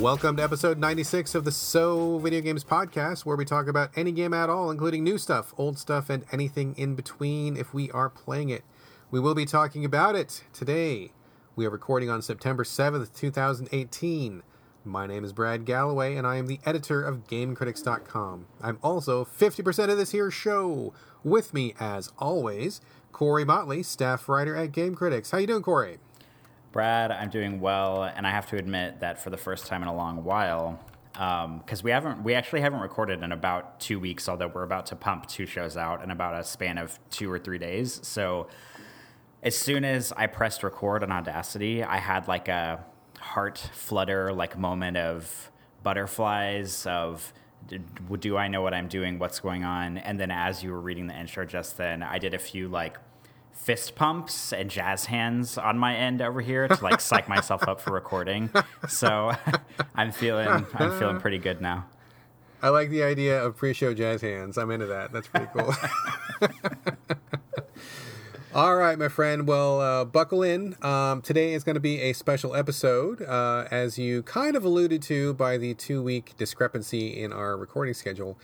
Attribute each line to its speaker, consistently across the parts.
Speaker 1: Welcome to episode 96 of the So Video Games Podcast, where we talk about any game at all, including new stuff, old stuff, and anything in between if we are playing it. We will be talking about it today. We are recording on September 7th, 2018. My name is Brad Gallaway, and I am the editor of GameCritics.com. I'm also 50% of this here show. With me, as always, Corey Motley, staff writer at Game Critics. How you doing, Corey?
Speaker 2: Brad, I'm doing well, and I have to admit that for the first time in a long while, because um, we haven't, we actually haven't recorded in about two weeks, although we're about to pump two shows out in about a span of two or three days. So, as soon as I pressed record on Audacity, I had like a heart flutter, like moment of butterflies of do I know what I'm doing? What's going on? And then as you were reading the intro just then, I did a few like fist pumps and jazz hands on my end over here to like psych myself up for recording. So I'm feeling I'm feeling pretty good now.
Speaker 1: I like the idea of pre-show jazz hands. I'm into that. That's pretty cool. All right, my friend. Well, uh, buckle in. Um, today is going to be a special episode, uh, as you kind of alluded to by the two-week discrepancy in our recording schedule.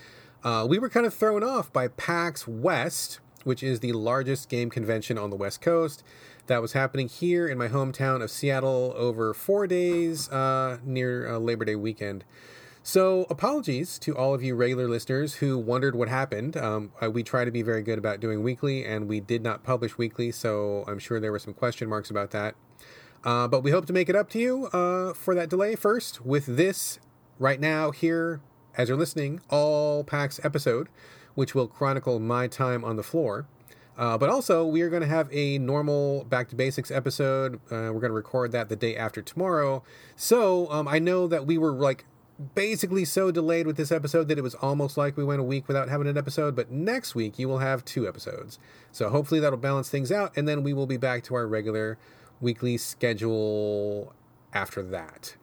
Speaker 1: Uh, we were kind of thrown off by PAX West, which is the largest game convention on the West Coast. That was happening here in my hometown of Seattle over four days uh, near uh, Labor Day weekend. So, apologies to all of you regular listeners who wondered what happened. Um, uh, we try to be very good about doing weekly, and we did not publish weekly, so I'm sure there were some question marks about that. Uh, but we hope to make it up to you uh, for that delay first with this right now, here, as you're listening, all PAX episode which will chronicle my time on the floor. Uh, but also, we are going to have a normal Back to Basics episode. Uh, we're going to record that the day after tomorrow. So um, I know that we were like basically so delayed with this episode that it was almost like we went a week without having an episode. But next week, you will have two episodes. So hopefully that'll balance things out. And then we will be back to our regular weekly schedule after that.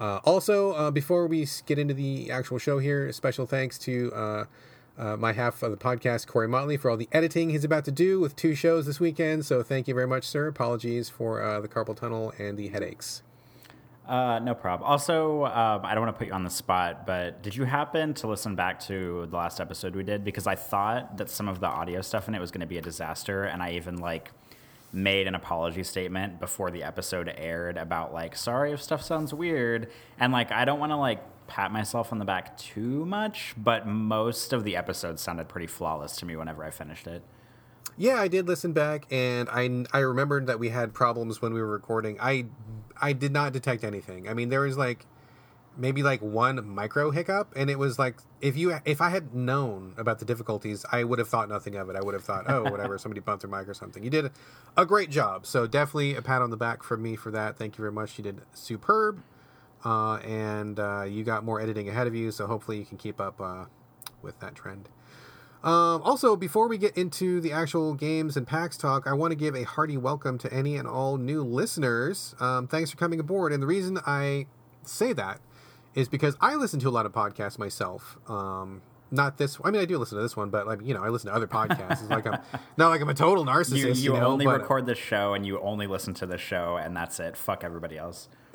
Speaker 1: Uh, also, uh, before we get into the actual show here, special thanks to uh, my half of the podcast, Corey Motley, for all the editing he's about to do with two shows this weekend. So thank you very much, sir. Apologies for uh, the carpal tunnel and the headaches.
Speaker 2: Uh, no problem. Also, um, I don't want to put you on the spot, but did you happen to listen back to the last episode we did? Because I thought that some of the audio stuff in it was going to be a disaster, and I even like made an apology statement before the episode aired about like sorry if stuff sounds weird and like i don't want to like pat myself on the back too much, but most of the episodes sounded pretty flawless to me whenever I finished it.
Speaker 1: Yeah, I did listen back, and I I remembered that we had problems when we were recording. I I did not detect anything. I mean, there was like maybe like one micro hiccup, and it was like if you if I had known about the difficulties, I would have thought nothing of it. I would have thought, oh, whatever, somebody bumped their mic or something. You did a great job, so definitely a pat on the back from me for that. Thank you very much. You did superb uh, and uh, you got more editing ahead of you, so hopefully you can keep up uh, with that trend. Um, also, before we get into the actual games and PAX talk, I want to give a hearty welcome to any and all new listeners. Um, thanks for coming aboard. And the reason I say that is because I listen to a lot of podcasts myself. Um, not this. I mean, I do listen to this one, but like you know, I listen to other podcasts. It's like I'm not like I'm a total narcissist. You,
Speaker 2: you,
Speaker 1: you know,
Speaker 2: only
Speaker 1: but,
Speaker 2: record this show and you only listen to this show, and that's it. Fuck everybody else.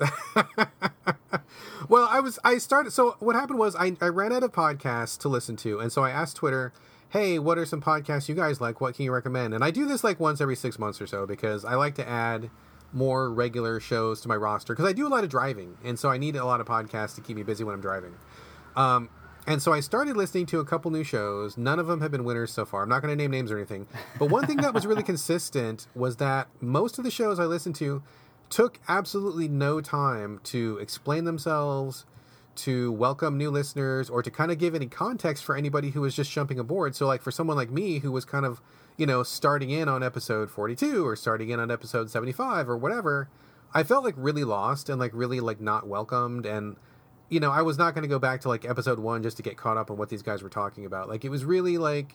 Speaker 1: well, I was I started. So what happened was I I ran out of podcasts to listen to, and so I asked Twitter, "Hey, what are some podcasts you guys like? What can you recommend?" And I do this like once every six months or so because I like to add more regular shows to my roster because I do a lot of driving, and so I need a lot of podcasts to keep me busy when I'm driving. Um, and so I started listening to a couple new shows. None of them have been winners so far. I'm not going to name names or anything. But one thing that was really consistent was that most of the shows I listened to took absolutely no time to explain themselves, to welcome new listeners, or to kind of give any context for anybody who was just jumping aboard. So, like for someone like me who was kind of, you know, starting in on episode 42 or starting in on episode 75 or whatever, I felt like really lost and like really like not welcomed and you know, I was not going to go back to like episode one just to get caught up on what these guys were talking about. Like, it was really like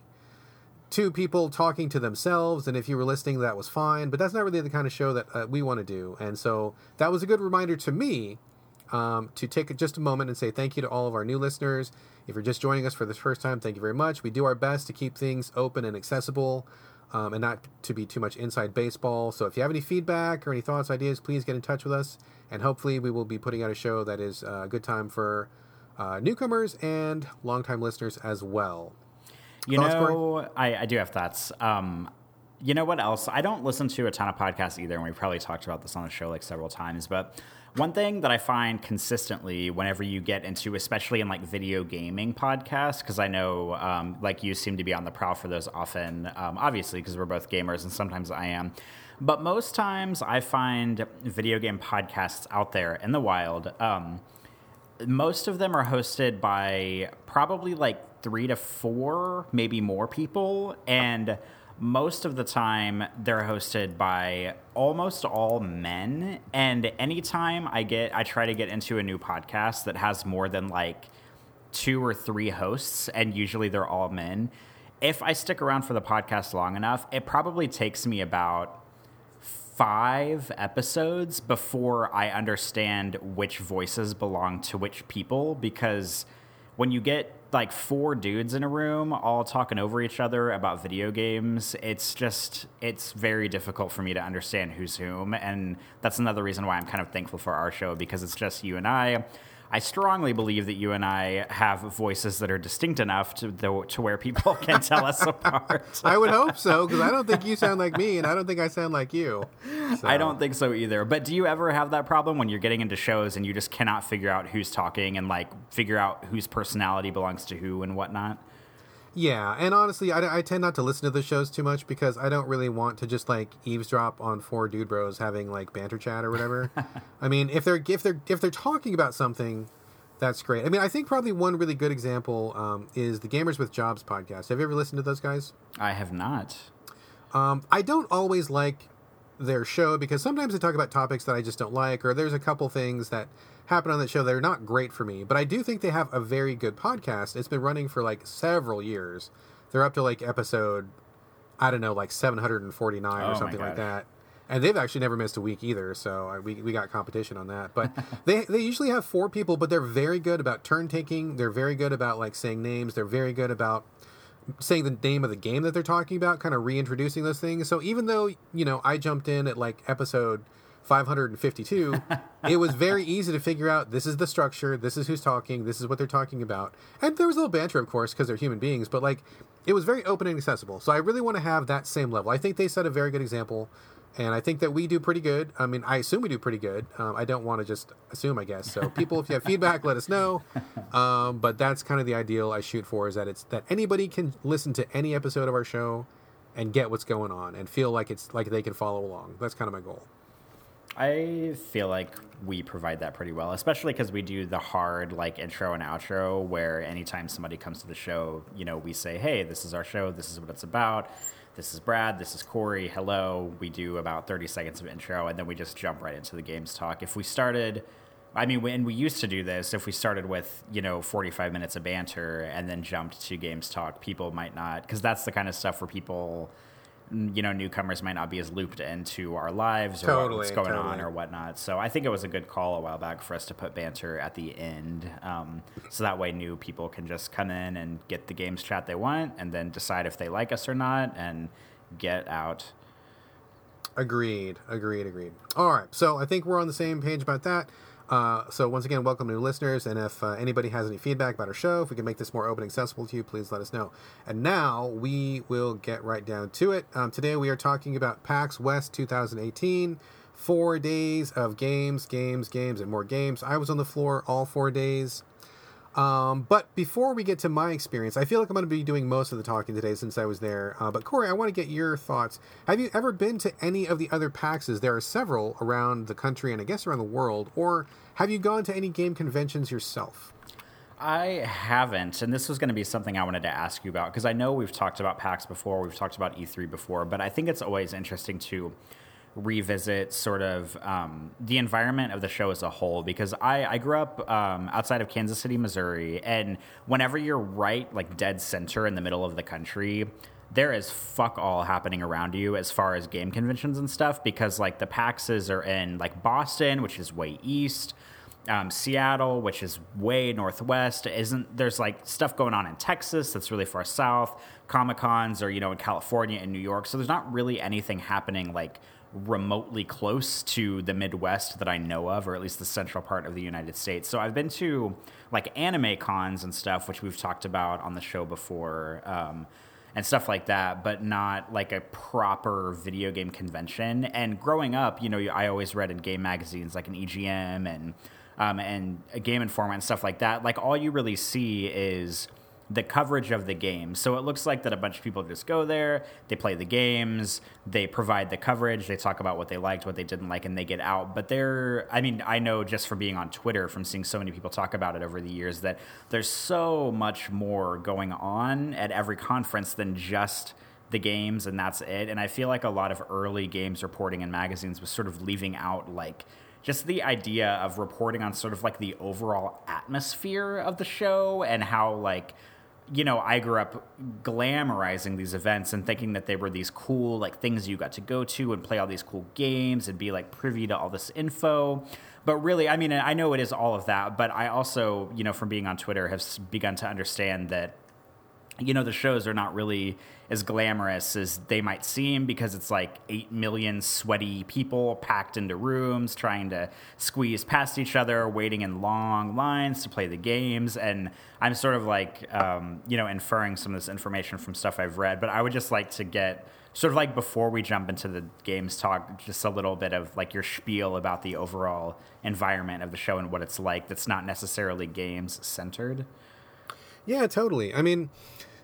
Speaker 1: two people talking to themselves, and if you were listening, that was fine. But that's not really the kind of show that uh, we want to do. And so that was a good reminder to me um, to take just a moment and say thank you to all of our new listeners. If you're just joining us for the first time, thank you very much. We do our best to keep things open and accessible. Um, and not to be too much inside baseball. So if you have any feedback or any thoughts, ideas, please get in touch with us. And hopefully, we will be putting out a show that is a good time for uh, newcomers and longtime listeners as well.
Speaker 2: You thoughts, know, I, I, do have thoughts. Um, you know what else? I don't listen to a ton of podcasts either, and we've probably talked about this on the show like several times. But one thing that I find consistently whenever you get into, especially in like video gaming podcasts, because I know um, like you seem to be on the prowl for those often, um, obviously, because we're both gamers, and sometimes I am. But most times I find video game podcasts out there in the wild. Um, most of them are hosted by probably like three to four, maybe more people. And most of the time they're hosted by almost all men. And anytime i get i try to get into a new podcast that has more than like two or three hosts and usually they're all men if i stick around for the podcast long enough it probably takes me about five episodes before i understand which voices belong to which people. Because when you get like four dudes in a room all talking over each other about video games it's just it's very difficult for me to understand who's whom and that's another reason why i'm kind of thankful for our show because it's just you and i I strongly believe that you and I have voices that are distinct enough to to where people can tell us apart.
Speaker 1: I would hope so because I don't think you sound like me, and I don't think I sound like you.
Speaker 2: So. I don't think so either. But do you ever have that problem when you're getting into shows and you just cannot figure out who's talking and like figure out whose personality belongs to who and whatnot?
Speaker 1: Yeah, and honestly, I, I tend not to listen to the shows too much because I don't really want to just like eavesdrop on four dude bros having like banter chat or whatever. I mean, if they're if they're if they're talking about something, that's great. I mean, I think probably one really good example um, is the Gamers with Jobs podcast. Have you ever listened to those guys?
Speaker 2: I have not.
Speaker 1: Um, I don't always like their show because sometimes they talk about topics that I just don't like, or there's a couple things that happen on that show They're not great for me. But I do think they have a very good podcast. It's been running for like several years. They're up to like episode, I don't know, like 749 oh or something like that. And they've actually never missed a week either, so uh, we, we got competition on that. But they, they usually have four people, but they're very good about turn taking. They're very good about like saying names. They're very good about saying the name of the game that they're talking about, kind of reintroducing those things. So even though, you know, I jumped in at like episode 552, it was very easy to figure out this is the structure, this is who's talking, this is what they're talking about. And there was a little banter, of course, because they're human beings, but like it was very open and accessible. So I really want to have that same level. I think they set a very good example. And I think that we do pretty good. I mean, I assume we do pretty good. Um, I don't want to just assume, I guess. So, people, if you have feedback, let us know. Um, but that's kind of the ideal I shoot for is that it's that anybody can listen to any episode of our show and get what's going on and feel like it's like they can follow along. That's kind of my goal.
Speaker 2: I feel like we provide that pretty well, especially because we do the hard like intro and outro where anytime somebody comes to the show, you know, we say, hey, this is our show, this is what it's about. This is Brad, this is Corey, hello. We do about 30 seconds of intro and then we just jump right into the games talk. If we started, I mean, when we used to do this, if we started with, you know, 45 minutes of banter and then jumped to games talk, people might not, because that's the kind of stuff where people you know newcomers might not be as looped into our lives or totally, what's going totally. on or whatnot. So I think it was a good call a while back for us to put banter at the end, um, so that way new people can just come in and get the games chat they want, and then decide if they like us or not, and get out.
Speaker 1: Agreed. Agreed. Agreed. All right. So I think we're on the same page about that. Uh, so once again, welcome new listeners, and if uh, anybody has any feedback about our show, if we can make this more open and accessible to you, please let us know. And now we will get right down to it. Um, today we are talking about PAX West 2018. Four days of games, games, games, and more games. I was on the floor all four days. Um, but before we get to my experience, I feel like I'm going to be doing most of the talking today since I was there. Uh, but Corey, I want to get your thoughts. Have you ever been to any of the other PAXs? There are several around the country and I guess around the world. Or have you gone to any game conventions yourself?
Speaker 2: I haven't, and this was going to be something I wanted to ask you about because I know we've talked about PAX before, we've talked about E3 before, but I think it's always interesting to revisit sort of um, the environment of the show as a whole because I, I grew up um, outside of Kansas City, Missouri, and whenever you're right, like dead center in the middle of the country, there is fuck all happening around you as far as game conventions and stuff because like the PAXs are in like Boston, which is way east. Um, Seattle, which is way northwest, isn't there's like stuff going on in Texas that's really far south. Comic Cons are you know in California and New York, so there's not really anything happening like remotely close to the Midwest that I know of, or at least the central part of the United States. So I've been to like anime cons and stuff, which we've talked about on the show before. Um, and stuff like that, but not like a proper video game convention. And growing up, you know, I always read in game magazines like an EGM and um, and a Game Informer and stuff like that. Like all you really see is the coverage of the game. So it looks like that a bunch of people just go there, they play the games, they provide the coverage, they talk about what they liked, what they didn't like, and they get out. But there, I mean, I know just from being on Twitter, from seeing so many people talk about it over the years, that there's so much more going on at every conference than just the games and that's it. And I feel like a lot of early games reporting in magazines was sort of leaving out like just the idea of reporting on sort of like the overall atmosphere of the show and how like you know, I grew up glamorizing these events and thinking that they were these cool like things you got to go to and play all these cool games and be like privy to all this info. But really, I mean, I know it is all of that, but I also, you know, from being on Twitter have begun to understand that you know the shows are not really as glamorous as they might seem because it's like 8 million sweaty people packed into rooms trying to squeeze past each other waiting in long lines to play the games. And i'm sort of like um, you know inferring some of this information from stuff i've read but i would just like to get sort of like before we jump into the games talk just a little bit of like your spiel about the overall environment of the show and what it's like that's not necessarily games centered
Speaker 1: yeah totally. I mean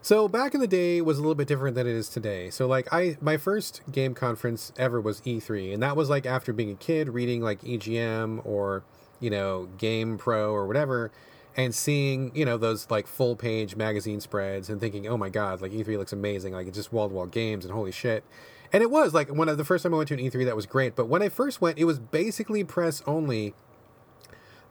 Speaker 1: so back in the day was a little bit different than it is today. So like I my first game conference ever was E3 and that was like after being a kid reading like EGM or you know Game Pro or whatever and seeing, you know, those like full page magazine spreads and thinking, "Oh my god, like E3 looks amazing. Like it's just wall-to-wall games and holy shit." And it was like when of the first time I went to an E3 that was great, but when I first went, it was basically press only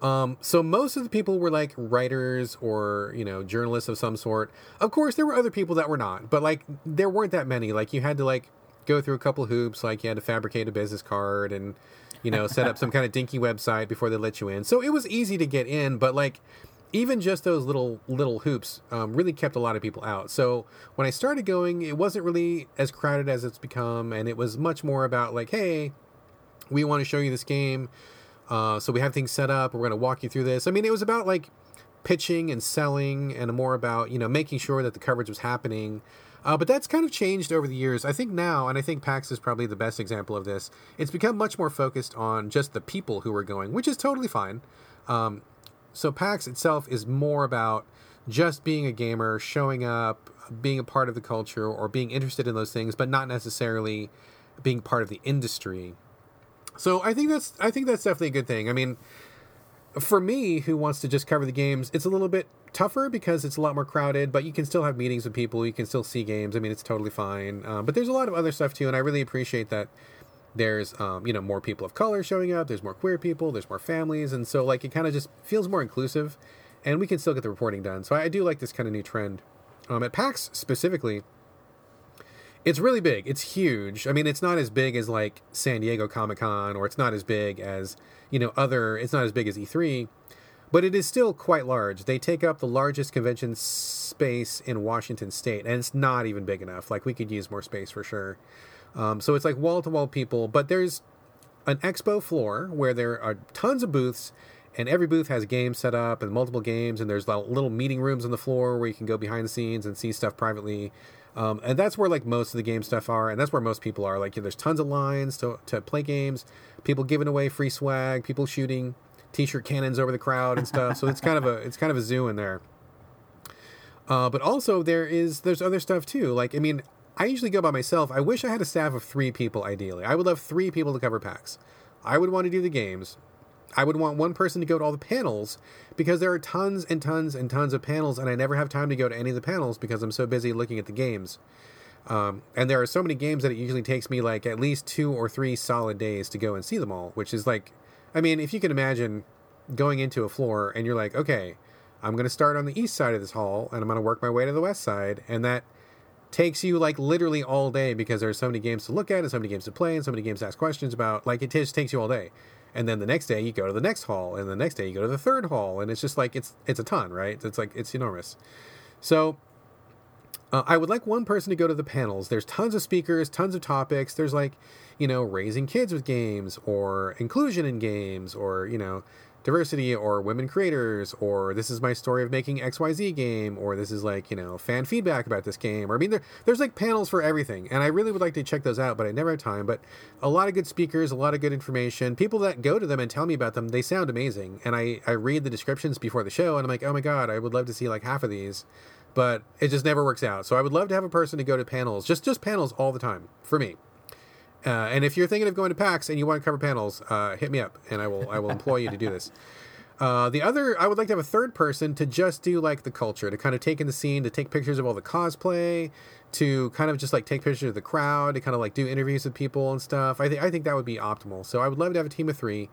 Speaker 1: um, so most of the people were like writers or you know journalists of some sort. Of course, there were other people that were not, but like there weren't that many. Like you had to like go through a couple hoops. Like you had to fabricate a business card and you know set up some kind of dinky website before they let you in. So it was easy to get in, but like even just those little little hoops um, really kept a lot of people out. So when I started going, it wasn't really as crowded as it's become, and it was much more about like, hey, we want to show you this game. Uh, so we have things set up. We're going to walk you through this. I mean, it was about like pitching and selling, and more about you know making sure that the coverage was happening. Uh, but that's kind of changed over the years. I think now, and I think PAX is probably the best example of this. It's become much more focused on just the people who are going, which is totally fine. Um, so PAX itself is more about just being a gamer, showing up, being a part of the culture, or being interested in those things, but not necessarily being part of the industry. So I think that's I think that's definitely a good thing. I mean, for me who wants to just cover the games, it's a little bit tougher because it's a lot more crowded, but you can still have meetings with people. You can still see games. I mean, it's totally fine. Um, but there's a lot of other stuff too, and I really appreciate that. There's um, you know more people of color showing up. There's more queer people. There's more families, and so like it kind of just feels more inclusive, and we can still get the reporting done. So I, do like this kind of new trend. Um, at PAX specifically, it's really big. It's huge. I mean, it's not as big as like San Diego Comic Con, or it's not as big as you know other. It's not as big as E3, but it is still quite large. They take up the largest convention space in Washington State, and it's not even big enough. Like we could use more space for sure. Um, so it's like wall to wall people, but there's an expo floor where there are tons of booths and every booth has games set up and multiple games and there's little meeting rooms on the floor where you can go behind the scenes and see stuff privately um, and that's where like most of the game stuff are, and that's where most people are. Like, there's tons of lines to to play games, people giving away free swag, people shooting t-shirt cannons over the crowd and stuff. so it's kind of a it's kind of a zoo in there. Uh, but also there is there's other stuff too. Like, I mean, I usually go by myself. I wish I had a staff of three people. Ideally, I would love three people to cover packs. I would want to do the games. I would want one person to go to all the panels because there are tons and tons and tons of panels, and I never have time to go to any of the panels because I'm so busy looking at the games. Um, and there are so many games that it usually takes me like at least two or three solid days to go and see them all, which is like, I mean, if you can imagine going into a floor and you're like, okay, I'm going to start on the east side of this hall and I'm going to work my way to the west side, and that takes you like literally all day because there are so many games to look at and so many games to play and so many games to ask questions about. Like it just takes you all day and then the next day you go to the next hall, and the next day you go to the third hall, and it's just like it's it's a ton, right? It's like it's enormous. So uh, I would like one person to go to the panels. There's tons of speakers, tons of topics. There's like, you know, raising kids with games, or inclusion in games, or you know, diversity or women creators or this is my story of making xyz game or this is like you know fan feedback about this game or i mean there, there's like panels for everything and i really would like to check those out but i never have time but a lot of good speakers a lot of good information people that go to them and tell me about them they sound amazing and i i read the descriptions before the show and i'm like oh my god i would love to see like half of these but it just never works out so i would love to have a person to go to panels just just panels all the time for me uh, and if you're thinking of going to PAX and you want to cover panels, uh, hit me up, and I will I will employ you to do this. Uh, the other, I would like to have a third person to just do like the culture, to kind of take in the scene, to take pictures of all the cosplay, to kind of just like take pictures of the crowd, to kind of like do interviews with people and stuff. I think I think that would be optimal. So I would love to have a team of three.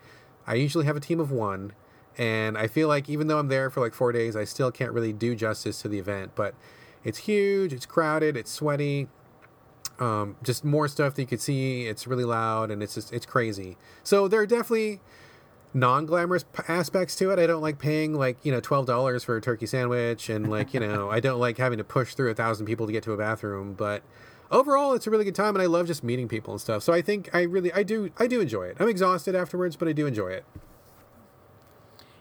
Speaker 1: I usually have a team of one, and I feel like even though I'm there for like four days, I still can't really do justice to the event. But it's huge, it's crowded, it's sweaty um, just more stuff that you could see. It's really loud and it's just it's crazy. So there are definitely non-glamorous aspects to it. I don't like paying like you know twelve dollars for a turkey sandwich, and like you know I don't like having to push through a thousand people to get to a bathroom. But overall, it's a really good time, and I love just meeting people and stuff. So I think I really I do I do enjoy it. I'm exhausted afterwards, but I do enjoy it.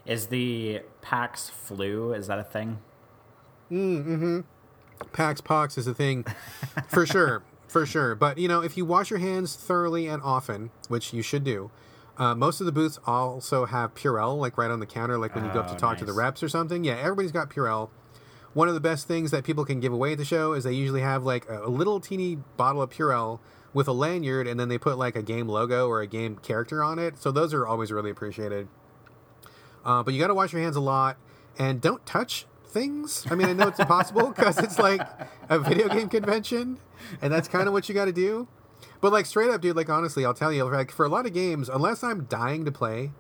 Speaker 2: Is the PAX flu? Is that a thing?
Speaker 1: Mm, mm-hmm. PAX pox is a thing, for sure for sure. But you know, if you wash your hands thoroughly and often, which you should do, uh, most of the booths also have Purell, like right on the counter, like when you go up to oh, talk nice. to the reps or something. Yeah, everybody's got Purell. One of the best things that people can give away at the show is they usually have like a little teeny bottle of Purell with a lanyard, and then they put like a game logo or a game character on it. So those are always really appreciated. Uh, but you got to wash your hands a lot, and don't touch things. I mean, I know it's impossible because it's like a video game convention, and that's kind of what you got to do. But like straight up, dude, like honestly, I'll tell you, like for a lot of games, unless I'm dying to play,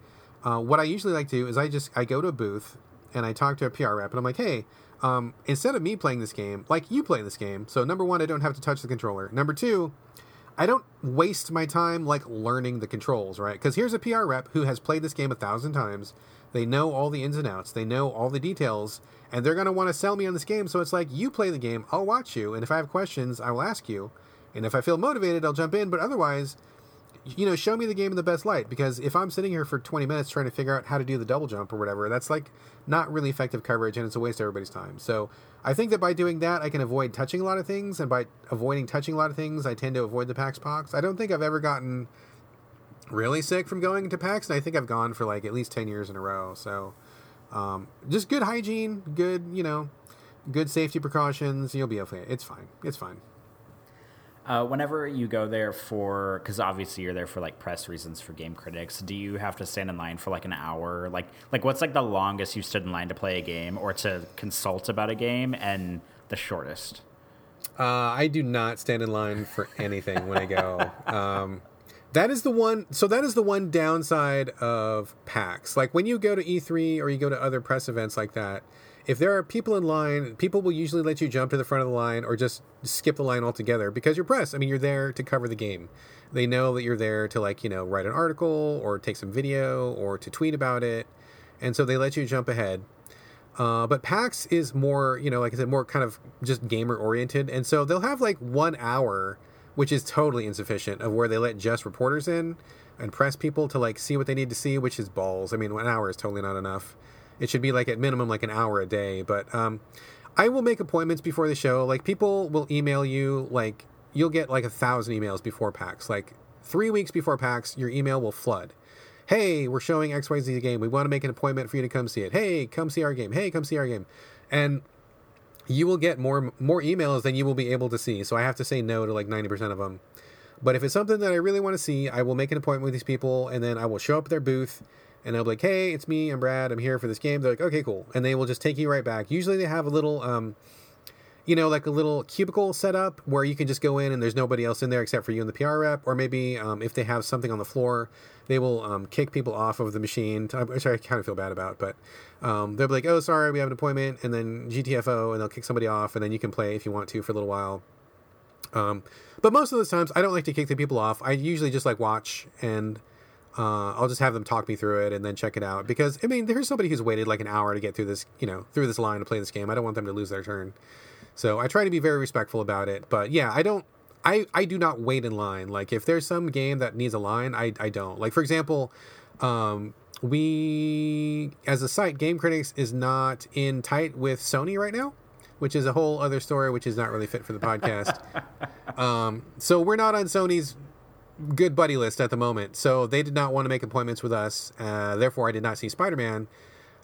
Speaker 1: uh, what I usually like to do is I just I go to a booth and I talk to a PR rep, and I'm like, hey. Um, instead of me playing this game, like you play this game, so number one, I don't have to touch the controller. Number two, I don't waste my time like learning the controls, right? Because here's a PR rep who has played this game a thousand times. They know all the ins and outs. They know all the details, and they're going to want to sell me on this game. So it's like, you play the game, I'll watch you, and if I have questions, I will ask you. And if I feel motivated, I'll jump in. But otherwise, you know, show me the game in the best light. Because if I'm sitting here for 20 minutes trying to figure out how to do the double jump or whatever, that's like not really effective coverage and it's a waste of everybody's time. So I think that by doing that, I can avoid touching a lot of things. And by avoiding touching a lot of things, I tend to avoid the PAX Pox. I don't think I've ever gotten really sick from going to PAX. And I think I've gone for like at least 10 years in a row. So um, just good hygiene, good, you know, good safety precautions. You'll be okay. It's fine. It's fine.
Speaker 2: Uh, whenever you go there for, because obviously you're there for like press reasons for game critics, do you have to stand in line for like an hour? Like, like what's like the longest you stood in line to play a game or to consult about a game, and the shortest?
Speaker 1: Uh, I do not stand in line for anything when I go. Um, that is the one. So that is the one downside of PAX. Like when you go to E3 or you go to other press events like that, if there are people in line, people will usually let you jump to the front of the line or just skip the line altogether because you're press. I mean, you're there to cover the game. They know that you're there to like you know write an article or take some video or to tweet about it, and so they let you jump ahead. Uh, but PAX is more, you know, like I said, more kind of just gamer oriented, and so they'll have like one hour which is totally insufficient of where they let just reporters in and press people to like see what they need to see, which is balls. I mean, an hour is totally not enough. It should be like at minimum like an hour a day. But um, I will make appointments before the show. Like people will email you. Like you'll get like a thousand emails before PAX. Like three weeks before PAX, your email will flood. Hey, we're showing XYZ game. We want to make an appointment for you to come see it. Hey, come see our game. Hey, come see our game. And you will get more more emails than you will be able to see. So I have to say no to like 90% of them. But if it's something that I really want to see, I will make an appointment with these people and then I will show up at their booth and I'll be like, "Hey, it's me. I'm Brad. I'm here for this game." They're like, "Okay, cool." And they will just take you right back. Usually they have a little um you know, like a little cubicle setup where you can just go in and there's nobody else in there except for you and the PR rep. Or maybe um, if they have something on the floor, they will um, kick people off of the machine, which I kind of feel bad about. But um, they'll be like, oh, sorry, we have an appointment. And then GTFO, and they'll kick somebody off, and then you can play if you want to for a little while. Um, but most of those times, I don't like to kick the people off. I usually just like watch and uh, I'll just have them talk me through it and then check it out because I mean, there's somebody who's waited like an hour to get through this, you know, through this line to play this game. I don't want them to lose their turn, so I try to be very respectful about it. But yeah, I don't. I, I do not wait in line. Like if there's some game that needs a line, I, I don't. Like for example, um, we as a site, Game Critics is not in tight with Sony right now, which is a whole other story, which is not really fit for the podcast. um, so we're not on Sony's good buddy list at the moment. So they did not want to make appointments with us. Uh, therefore, I did not see Spider Man.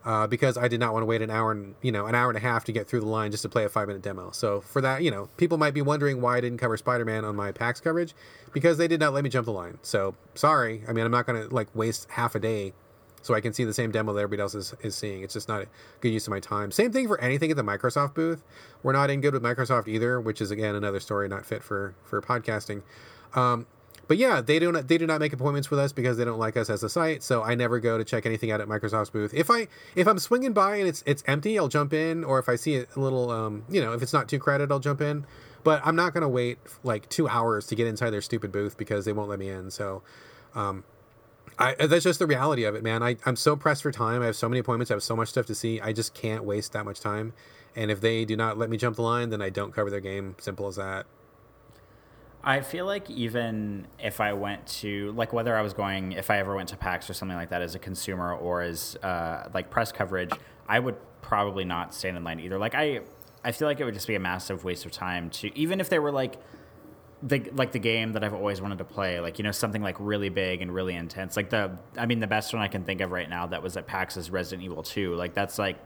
Speaker 1: Uh, because I did not want to wait an hour and you know an hour and a half to get through the line just to play a five minute demo. So for that, you know, people might be wondering why I didn't cover Spider Man on my PAX coverage because they did not let me jump the line. So sorry. I mean, I'm not going to like waste half a day so I can see the same demo that everybody else is, is seeing. It's just not a good use of my time. Same thing for anything at the Microsoft booth. We're not in good with Microsoft either, which is again another story not fit for for podcasting. Um, but yeah, they do not they do not make appointments with us because they don't like us as a site. So I never go to check anything out at Microsoft's booth. If I if I'm swinging by and it's it's empty, I'll jump in. Or if I see a little, um, you know, if it's not too crowded, I'll jump in. But I'm not gonna wait like two hours to get inside their stupid booth because they won't let me in. So. Um, I, that's just the reality of it, man. I, I'm so pressed for time. I have so many appointments. I have so much stuff to see. I just can't waste that much time. And if they do not let me jump the line, then I don't cover their game. Simple as that.
Speaker 2: I feel like even if I went to like whether I was going if I ever went to PAX or something like that as a consumer or as uh, like press coverage, I would probably not stand in line either. Like I I feel like it would just be a massive waste of time to even if they were like the like the game that I've always wanted to play, like you know something like really big and really intense. Like the I mean the best one I can think of right now that was at PAX is Resident Evil 2. Like that's like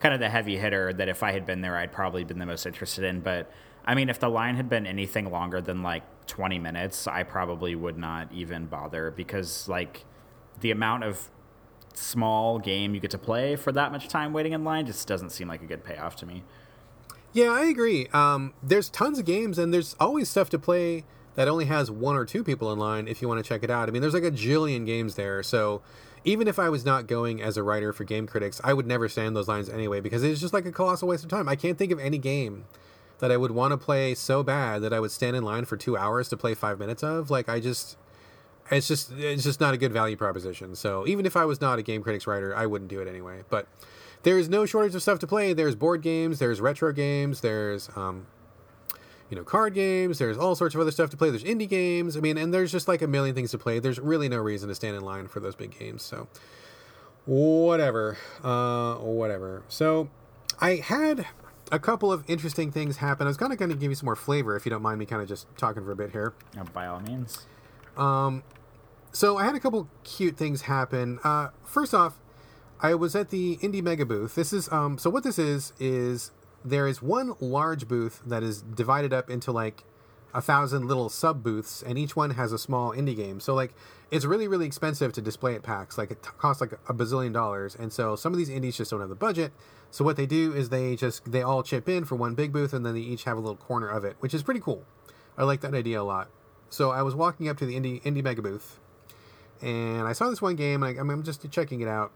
Speaker 2: kind of the heavy hitter that if I had been there I'd probably been the most interested in, but I mean, if the line had been anything longer than like 20 minutes, I probably would not even bother because, like, the amount of small game you get to play for that much time waiting in line just doesn't seem like a good payoff to me.
Speaker 1: Yeah, I agree. Um, there's tons of games, and there's always stuff to play that only has one or two people in line if you want to check it out. I mean, there's like a jillion games there. So even if I was not going as a writer for game critics, I would never stand those lines anyway because it's just like a colossal waste of time. I can't think of any game that I would want to play so bad that I would stand in line for two hours to play five minutes of. Like I just, it's just it's just not a good value proposition. So even if I was not a game critics writer, I wouldn't do it anyway. But there's no shortage of stuff to play. There's board games, there's retro games, there's um, you know card games, there's all sorts of other stuff to play. There's indie games. I mean, and there's just like a million things to play. There's really no reason to stand in line for those big games. So whatever, uh, whatever. So I had a couple of interesting things happen. I was kind of going to give you some more flavor if you don't mind me kind of just talking for a bit here.
Speaker 2: By all means.
Speaker 1: Um, so I had a couple cute things happen. Uh, first off, I was at the Indie Mega booth. This is um, so what this is is there is one large booth that is divided up into like a thousand little sub booths, and each one has a small indie game. So like it's really really expensive to display at PAX. Like it t- costs like a bazillion dollars, and so some of these indies just don't have the budget. So what they do is they just they all chip in for one big booth, and then they each have a little corner of it, which is pretty cool. I like that idea a lot. So I was walking up to the indie indie mega booth, and I saw this one game. And I, I'm just checking it out,